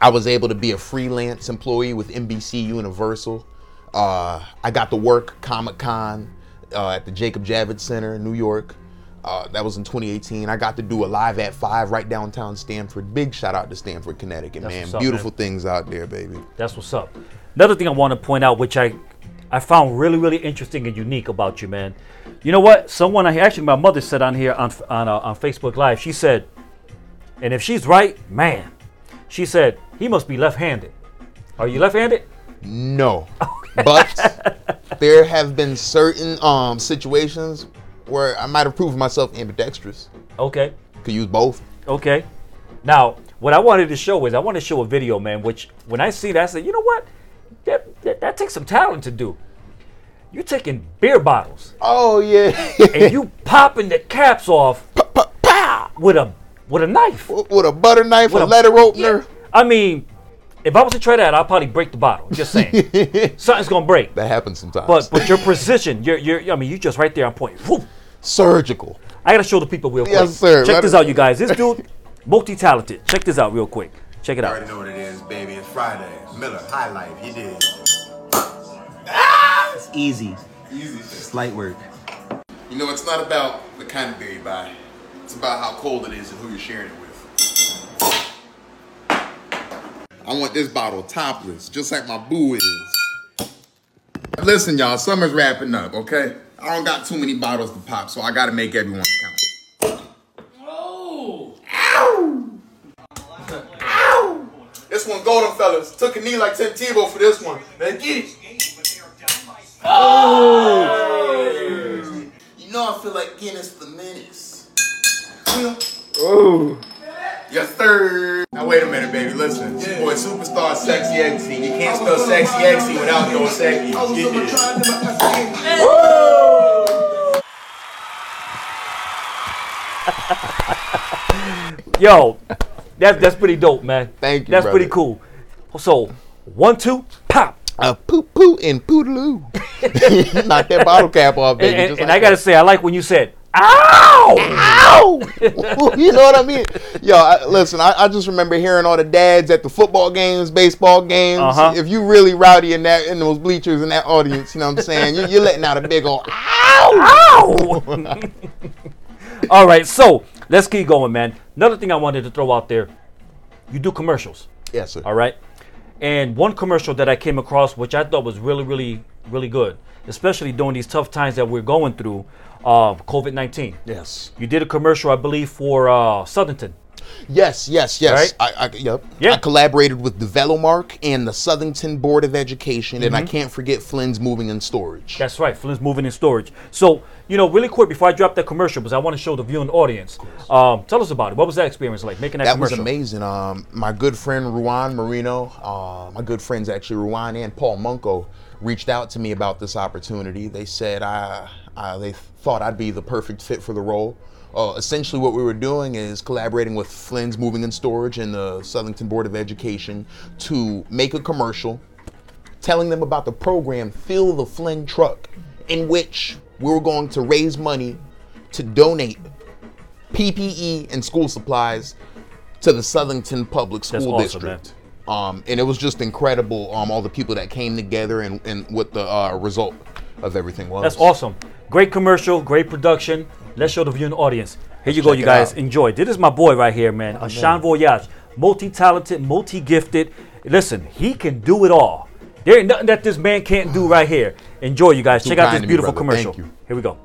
I was able to be a freelance employee with NBC Universal. Uh, I got to work Comic Con uh, at the Jacob Javits Center in New York. Uh, that was in 2018. I got to do a live at five right downtown Stamford. Big shout out to Stamford, Connecticut, That's man. up, Beautiful man. things out there, baby. That's what's up. Another thing I want to point out, which I I found really really interesting and unique about you, man. You know what? Someone I actually my mother said on here on on uh, on Facebook Live. She said, and if she's right, man, she said he must be left-handed. Are you left-handed? No. But there have been certain um, situations where I might have proven myself ambidextrous. Okay. Could use both. Okay. Now, what I wanted to show is I want to show a video, man. Which when I see that, I said, you know what? That, that, that takes some talent to do. You're taking beer bottles. Oh yeah. and you popping the caps off with a with a knife. With a butter knife, With a a- letter opener. I mean, if I was to try that, I'd probably break the bottle. Just saying, something's gonna break. That happens sometimes. But but your precision, you're you're I mean, you just right there on point. Surgical. I gotta show the people real quick. Yes, sir. Check Let this out, you guys. This dude, multi-talented. Check this out real quick. Check it out. I already know what it is, baby. It's Friday. Miller, High Life, you did. Ah! It's easy. Easy. It's light work. You know, it's not about the kind of beer you buy. It's about how cold it is and who you're sharing it with. I want this bottle topless, just like my boo is. Listen, y'all, summer's wrapping up, okay? I don't got too many bottles to pop, so I gotta make everyone count. Oh! Ow! Ow! This one golden, fellas. Took a knee like Tim Tebow for this one. Let's get it. Oh! You know I feel like Guinness the Menace. Oh. Yes, sir. Now wait a minute, baby. Listen, it's your boy Superstar Sexy Exy. You can't spell Sexy Exy without Dos sexy. Get this. Yo, that, that's pretty dope, man. Thank you, That's brother. pretty cool. So, one, two, pop. A poo poo and poodaloo. Knock that bottle cap off, baby. And, and- just and I gotta say, I like when you said, "Ow, ow." you know what I mean? Yo, I, listen, I, I just remember hearing all the dads at the football games, baseball games. Uh-huh. If you really rowdy in that in those bleachers in that audience, you know what I'm saying? You, you're letting out a big old "ow, ow. All right, so let's keep going, man. Another thing I wanted to throw out there: you do commercials. Yes, sir. All right. And one commercial that I came across, which I thought was really, really, really good, especially during these tough times that we're going through, uh, COVID nineteen. Yes. You did a commercial, I believe, for uh, Southington. Yes, yes, yes. Right? I, I, yep. Yeah. I collaborated with the Velomark and the Southington Board of Education, and I Mhm. can't forget Flynn's Moving and Storage. That's right, Flynn's moving in storage. So, you know, really quick before I drop that commercial, because I want to show the viewing audience. Um, tell us about it. What was that experience like making that, That was commercial? amazing. Um, my good friend Ruan Marino, uh, my good friends actually Ruan and Paul Munko, reached out to me about this opportunity. They said I, I they thought I'd be the perfect fit for the role. Uh, essentially, what we were doing is collaborating with Flynn's Moving and Storage and the Southington Board of Education to make a commercial telling them about the program Fill the Flynn Truck, in which we were going to raise money to donate PPE and school supplies to the Southington Public That's School awesome, District. Um, and it was just incredible, um, all the people that came together and, and what the uh, result of everything was. That's awesome. Great commercial, great production. Let's show the viewing audience. Here you go, you guys. out. Enjoy. This is my boy right here, man. Oh, Ashawn Voyage. Multi talented, multi gifted. Listen, he can do it all. There ain't nothing that this man can't do right here. Enjoy, you guys. Too Check out this to me, beautiful commercial. Thank you. Here we go.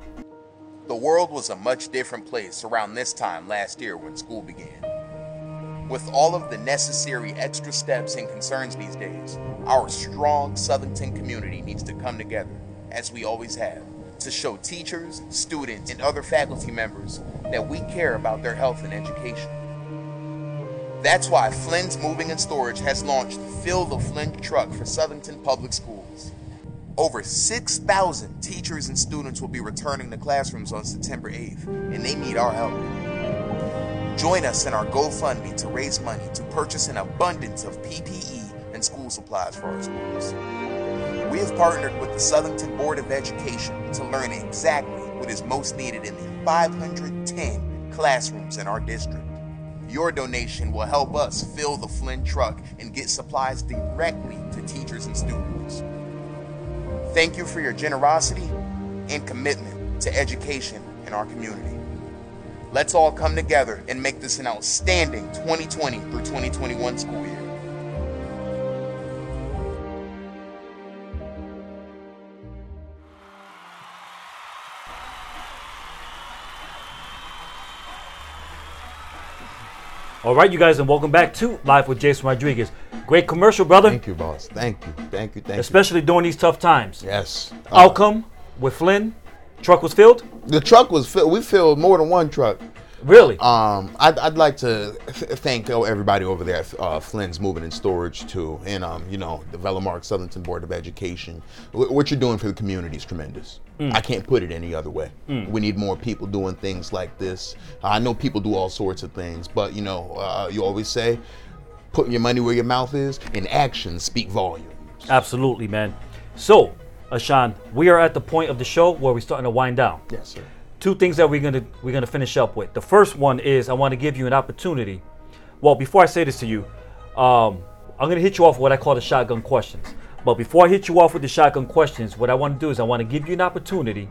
The world was a much different place around this time last year when school began. With all of the necessary extra steps and concerns these days, our strong Southington community needs to come together, as we always have, to show teachers, students, and other faculty members that we care about their health and education. That's why Flynn's Moving and Storage has launched Fill the Flynn Truck for Southington Public Schools. Over 6,000 teachers and students will be returning to classrooms on September 8th, and they need our help. Join us in our GoFundMe to raise money to purchase an abundance of PPE and school supplies for our schools. We have partnered with the Southington Board of Education to learn exactly what is most needed in the 510 classrooms in our district. Your donation will help us fill the Flynn truck and get supplies directly to teachers and students. Thank you for your generosity and commitment to education in our community. Let's all come together and make this an outstanding 2020 through 2021 school year. All right, you guys, and welcome back to Live with Jason Rodriguez. Great commercial, brother. Thank you, boss. Thank you. Thank you. Thank you. Especially during these tough times. Yes. Outcome with Flynn. Truck was filled. The truck was filled. We filled more than one truck. Really? Um, I'd, I'd like to th- thank uh, everybody over there at uh, Flynn's Moving and Storage too, and um, you know the Velamark Southington Board of Education. Wh- what you're doing for the community is tremendous. Mm. I can't put it any other way. Mm. We need more people doing things like this. I know people do all sorts of things, but you know, uh, you always say, putting your money where your mouth is, and actions speak volume. Absolutely, man. So, Ashawn, we are at the point of the show where we're starting to wind down. Yes, sir. Two things that we're gonna we're gonna finish up with. The first one is I want to give you an opportunity. Well, before I say this to you, um, I'm gonna hit you off with what I call the shotgun questions. But before I hit you off with the shotgun questions, what I want to do is I want to give you an opportunity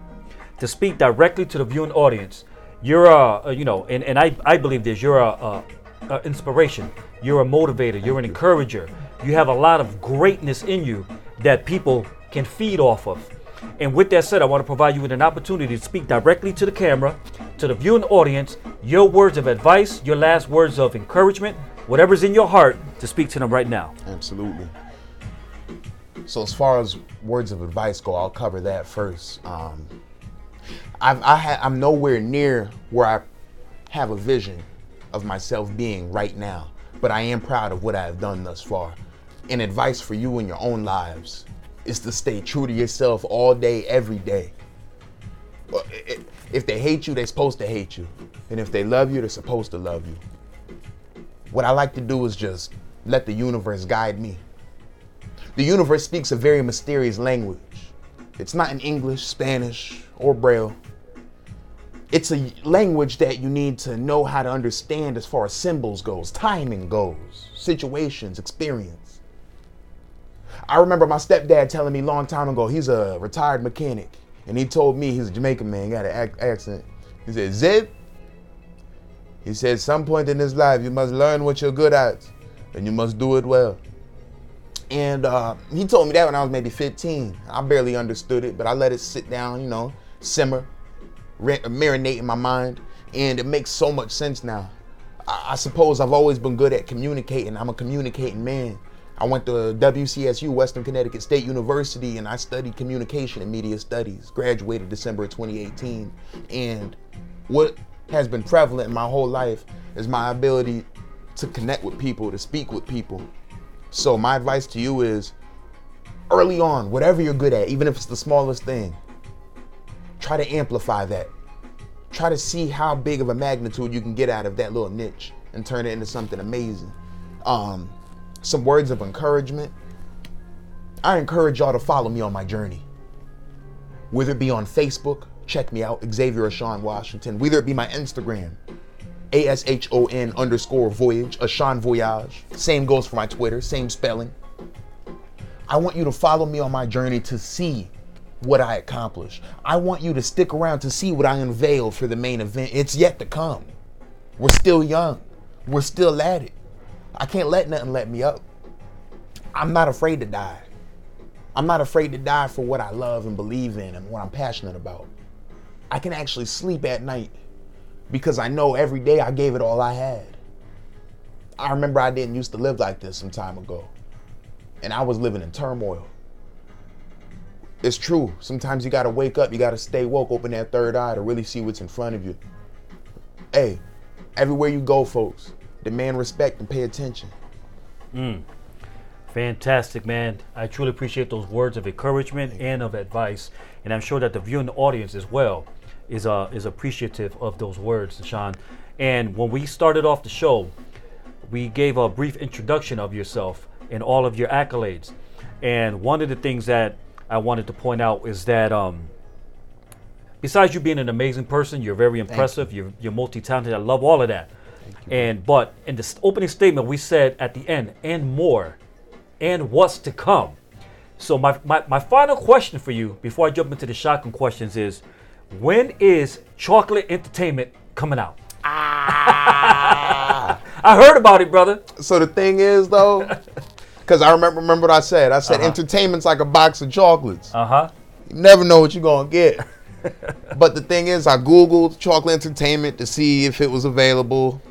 to speak directly to the viewing audience. You're a, a you know, and, and I, I believe this. You're a, a, a inspiration. You're a motivator. You're an encourager. You have a lot of greatness in you that people can feed off of. And with that said, I want to provide you with an opportunity to speak directly to the camera, to the viewing audience, your words of advice, your last words of encouragement, whatever's in your heart, to speak to them right now. Absolutely. So as far as words of advice go, I'll cover that first. Um, I've, I ha- I'm nowhere near where I have a vision of myself being right now, but I am proud of what I have done thus far. And advice for you in your own lives is to stay true to yourself all day, every day. If they hate you, they're supposed to hate you. And if they love you, they're supposed to love you. What I like to do is just let the universe guide me. The universe speaks a very mysterious language. It's not in English, Spanish, or Braille. It's a language that you need to know how to understand as far as symbols goes, timing goes, situations, experience. I remember my stepdad telling me a long time ago, he's a retired mechanic, and he told me he's a Jamaican man, got an accent. He said, Zeb, he said, some point in this life, you must learn what you're good at, and you must do it well. And uh, he told me that when I was maybe 15. I barely understood it, but I let it sit down, you know, simmer, re- marinate in my mind, and it makes so much sense now. I, I suppose I've always been good at communicating. I'm a communicating man. I went to WCSU, Western Connecticut State University, and I studied communication and media studies. Graduated December of 2018. And what has been prevalent in my whole life is my ability to connect with people, to speak with people. So my advice to you is early on, whatever you're good at, even if it's the smallest thing, try to amplify that. Try to see how big of a magnitude you can get out of that little niche and turn it into something amazing. Um, some words of encouragement. I encourage y'all to follow me on my journey. Whether it be on Facebook, check me out, Xavier Ashawn Washington. Whether it be my Instagram, A S H O N underscore voyage, Ashawn Voyage. Same goes for my Twitter, same spelling. I want you to follow me on my journey to see what I accomplish. I want you to stick around to see what I unveil for the main event. It's yet to come. We're still young. We're still at it. I can't let nothing let me up. I'm not afraid to die. I'm not afraid to die for what I love and believe in and what I'm passionate about. I can actually sleep at night because I know every day I gave it all I had. I remember I didn't used to live like this some time ago. And I was living in turmoil. It's true. Sometimes you gotta wake up, you gotta stay woke, open that third eye to really see what's in front of you. Hey, everywhere you go, folks, demand respect and pay attention. Mm. Fantastic, man. I truly appreciate those words of encouragement and of advice. And I'm sure that the viewing audience as well is uh, is appreciative of those words, Sean. And when we started off the show, we gave a brief introduction of yourself and all of your accolades. And one of the things that I wanted to point out is that um, besides you being an amazing person, you're very impressive. You. are you're multi-talented. I love all of that. And but in the opening statement, we said at the end, and more, and what's to come. So my, my, my final question for you before I jump into the shotgun questions is, when is Chocolate Entertainment coming out? Ah. I heard about it, brother. So the thing is, though, because I remember remember what I said. I said Uh-huh. entertainment's like a box of chocolates. Uh huh. You never know what you're gonna get. but the thing is, I googled chocolate entertainment to see if it was available.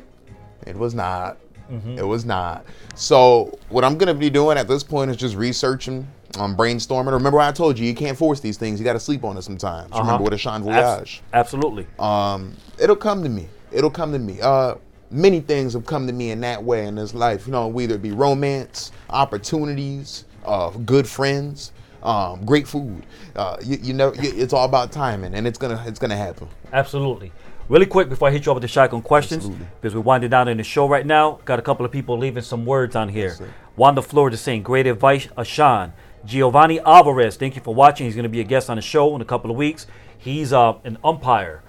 It was not. Mhm. It was not. So what I'm gonna be doing at this point is just researching, um, brainstorming. Remember, I told you you can't force these things. You got to sleep on it sometimes. Uh-huh. Remember with a Sean Abs- Voyage. absolutely. Um, it'll come to me. It'll come to me. Uh, many things have come to me in that way in this life. You know, whether it be romance, opportunities, uh, good friends, um, great food. Uh, you, you know, you, it's all about timing, and it's gonna it's gonna happen. Absolutely. Really quick before I hit you up with the shotgun questions, because we're winding down in the show right now. Got a couple of people leaving some words on here. Wanda Florida saying, "Great advice, Ashawn." Giovanni Alvarez, thank you for watching. He's going to be a guest on the show in a couple of weeks. He's uh, an umpire,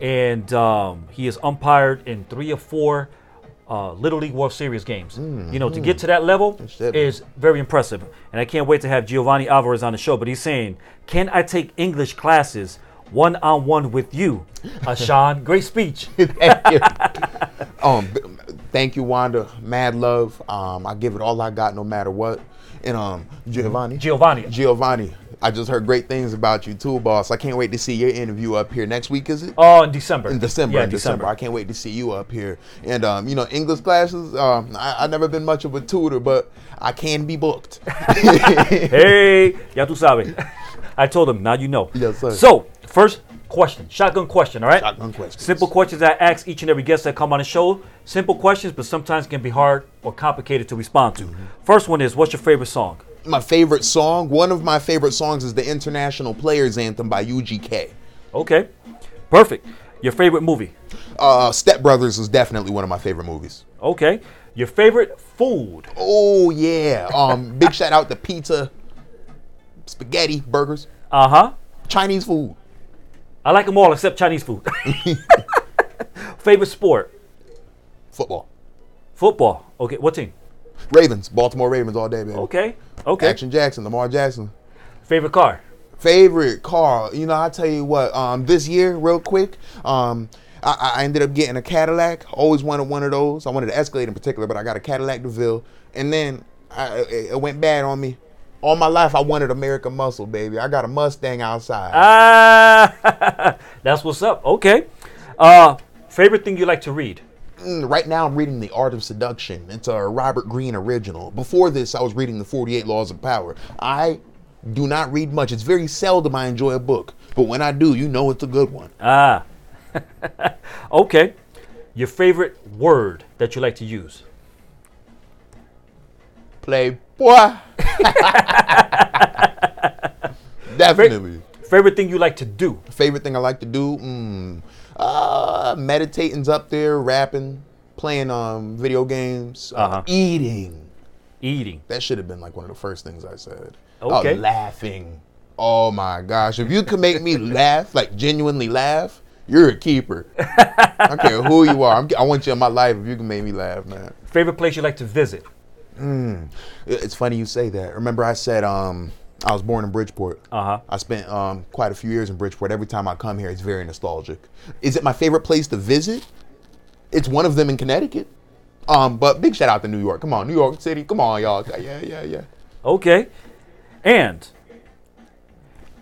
and um, he has umpired in three or four uh, Little League World Series games. You know, to get to that level is very impressive, and I can't wait to have Giovanni Alvarez on the show. But he's saying, "Can I take English classes one on one with you, Ashawn?" Great speech. thank you. um, thank you, Wanda. Mad love. Um, I give it all I got, no matter what. And um, Giovanni. Giovanni. Giovanni. I just heard great things about you too, boss. I can't wait to see your interview up here next week. Is it? Oh, in December. In December. Yeah, in December. December. I can't wait to see you up here. And um, you know, English classes. Um, I, I've never been much of a tutor, but I can be booked. hey, ya tú sabes. I told him, now you know. Yes, sir. So, first question, shotgun question, all right? Shotgun question. Simple questions I ask each and every guest that come on the show. Simple questions, but sometimes can be hard or complicated to respond to. First one is, what's your favorite song? my favorite song. One of my favorite songs is the International Players Anthem by UGK. Okay, perfect. Your favorite movie? Uh, Step Brothers is definitely one of my favorite movies. Okay. Your favorite food? Oh yeah. Um, big shout out to pizza, spaghetti, burgers. Uh huh. Chinese food. I like them all except Chinese food. favorite sport? Football. Football. Okay, what team? Ravens, Baltimore Ravens all day, baby. Okay. Okay. Action Jackson, Lamar Jackson. Favorite car? Favorite car. You know, I tell you what. Um, this year, real quick. Um, I, I ended up getting a Cadillac. Always wanted one of those. I wanted an Escalade in particular, but I got a Cadillac DeVille. And then I, it, it went bad on me. All my life, I wanted American Muscle, baby. I got a Mustang outside. Ah, that's what's up. Okay. Uh, favorite thing you like to read? Mm, right now, I'm reading The Art of Seduction. It's a Robert Greene original. Before this, I was reading The 48 Laws of Power. I do not read much. It's very seldom I enjoy a book, but when I do, you know it's a good one. Ah. okay. Your favorite word that you like to use? Playboy. Definitely. Favorite thing you like to do? Favorite thing I like to do? Mm, uh, meditating's up there, rapping, playing um video games, uh, Uh-huh. eating. Eating. That should have been like one of the first things I said. Okay. Oh, laughing. Oh my gosh. If you can make me laugh, like genuinely laugh, you're a keeper. I don't care who you are. I'm, I want you in my life if you can make me laugh, man. Favorite place you like to visit? Mm. It's funny you say that. Remember I said um I was born in Bridgeport. Uh huh. I spent um, quite a few years in Bridgeport. Every time I come here, it's very nostalgic. Is it my favorite place to visit? It's one of them in Connecticut. Um, but big shout out to New York. Come on, New York City. Come on, y'all. Yeah, yeah, yeah. Okay. And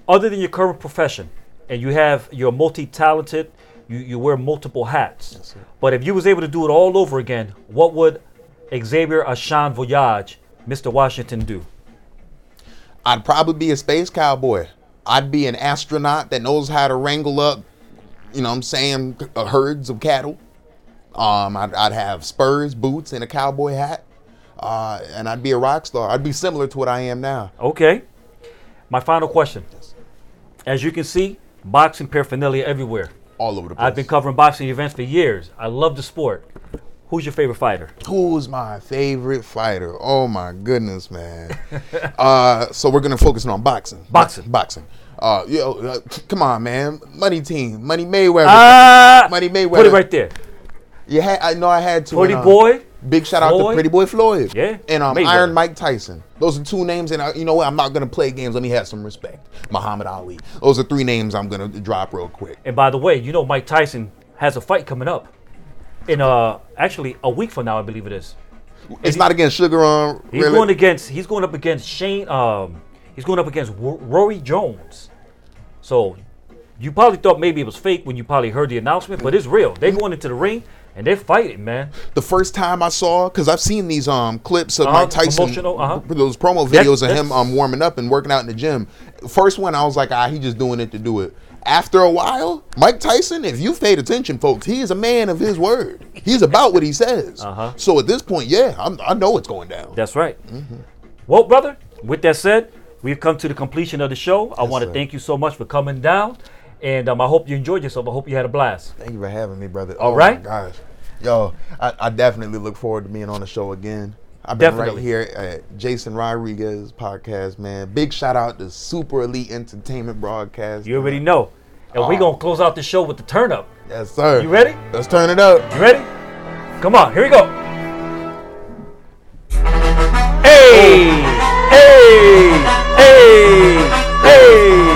other than your current profession, and you have you're multi-talented, you, you wear multiple hats. but if you was able to do it all over again, what would Xavier Ashawn Voyage, Mr. Washington, do? I'd probably be a space cowboy. I'd be an astronaut that knows how to wrangle up, you know what I'm saying, uh, herds of cattle. Um, I'd, I'd have spurs, boots, and a cowboy hat. Uh, and I'd be a rock star. I'd be similar to what I am now. Okay. My final question. As you can see, boxing paraphernalia everywhere. All over the place. I've been covering boxing events for years. I love the sport. Who's your favorite fighter? Who's my favorite fighter? Oh my goodness, man. uh, so we're gonna focus on boxing. Boxing. Boxing. Uh, yo, uh, come on, man. Money team, Money Mayweather. Ah, Money Mayweather. Put it right there. You had, I know I had to. Pretty and, uh, Boy, Big shout out to Pretty Boy Floyd. Yeah, And um, Mayweather. Iron Mike Tyson. Those are two names, and I, you know what? I'm not gonna play games. Let me have some respect. Muhammad Ali. Those are three names I'm gonna drop real quick. And by the way, you know Mike Tyson has a fight coming up in uh actually a week from now, I believe it is. It's not against Sugar on. He's really? going against he's going up against Shane um he's going up against Ro- Roy Jones. So you probably thought maybe it was fake when you probably heard the announcement, but it's real. They're going into the ring and they're fighting, man. the first time I saw, because I've seen these um clips of Uh-huh, Mike Tyson, uh-huh. those promo That- videos of him um warming up and working out in the gym. First one, I was like, ah, he just doing it to do it. After a while, Mike Tyson, if you've paid attention, folks, he is a man of his word. He's about what he says. Uh-huh. So at this point, yeah, I'm, I know it's going down. That's right. Well, brother, with that said, we've come to the completion of the show. I want to thank you so much for coming down. And um, I hope you enjoyed yourself. I hope you had a blast. Thank you for having me, brother. All oh right. My gosh. Yo, I, I definitely look forward to being on the show again. I've been Definitely. right here at Jason Rodriguez podcast, man. Big shout out to Super Elite Entertainment Broadcast. You already know. And we're Oh. Ah. going to close out the show with the turn up. Yes, sir. You ready? Let's turn it up. You ready? Come on, here we go. Hey! Hey! Hey! Hey!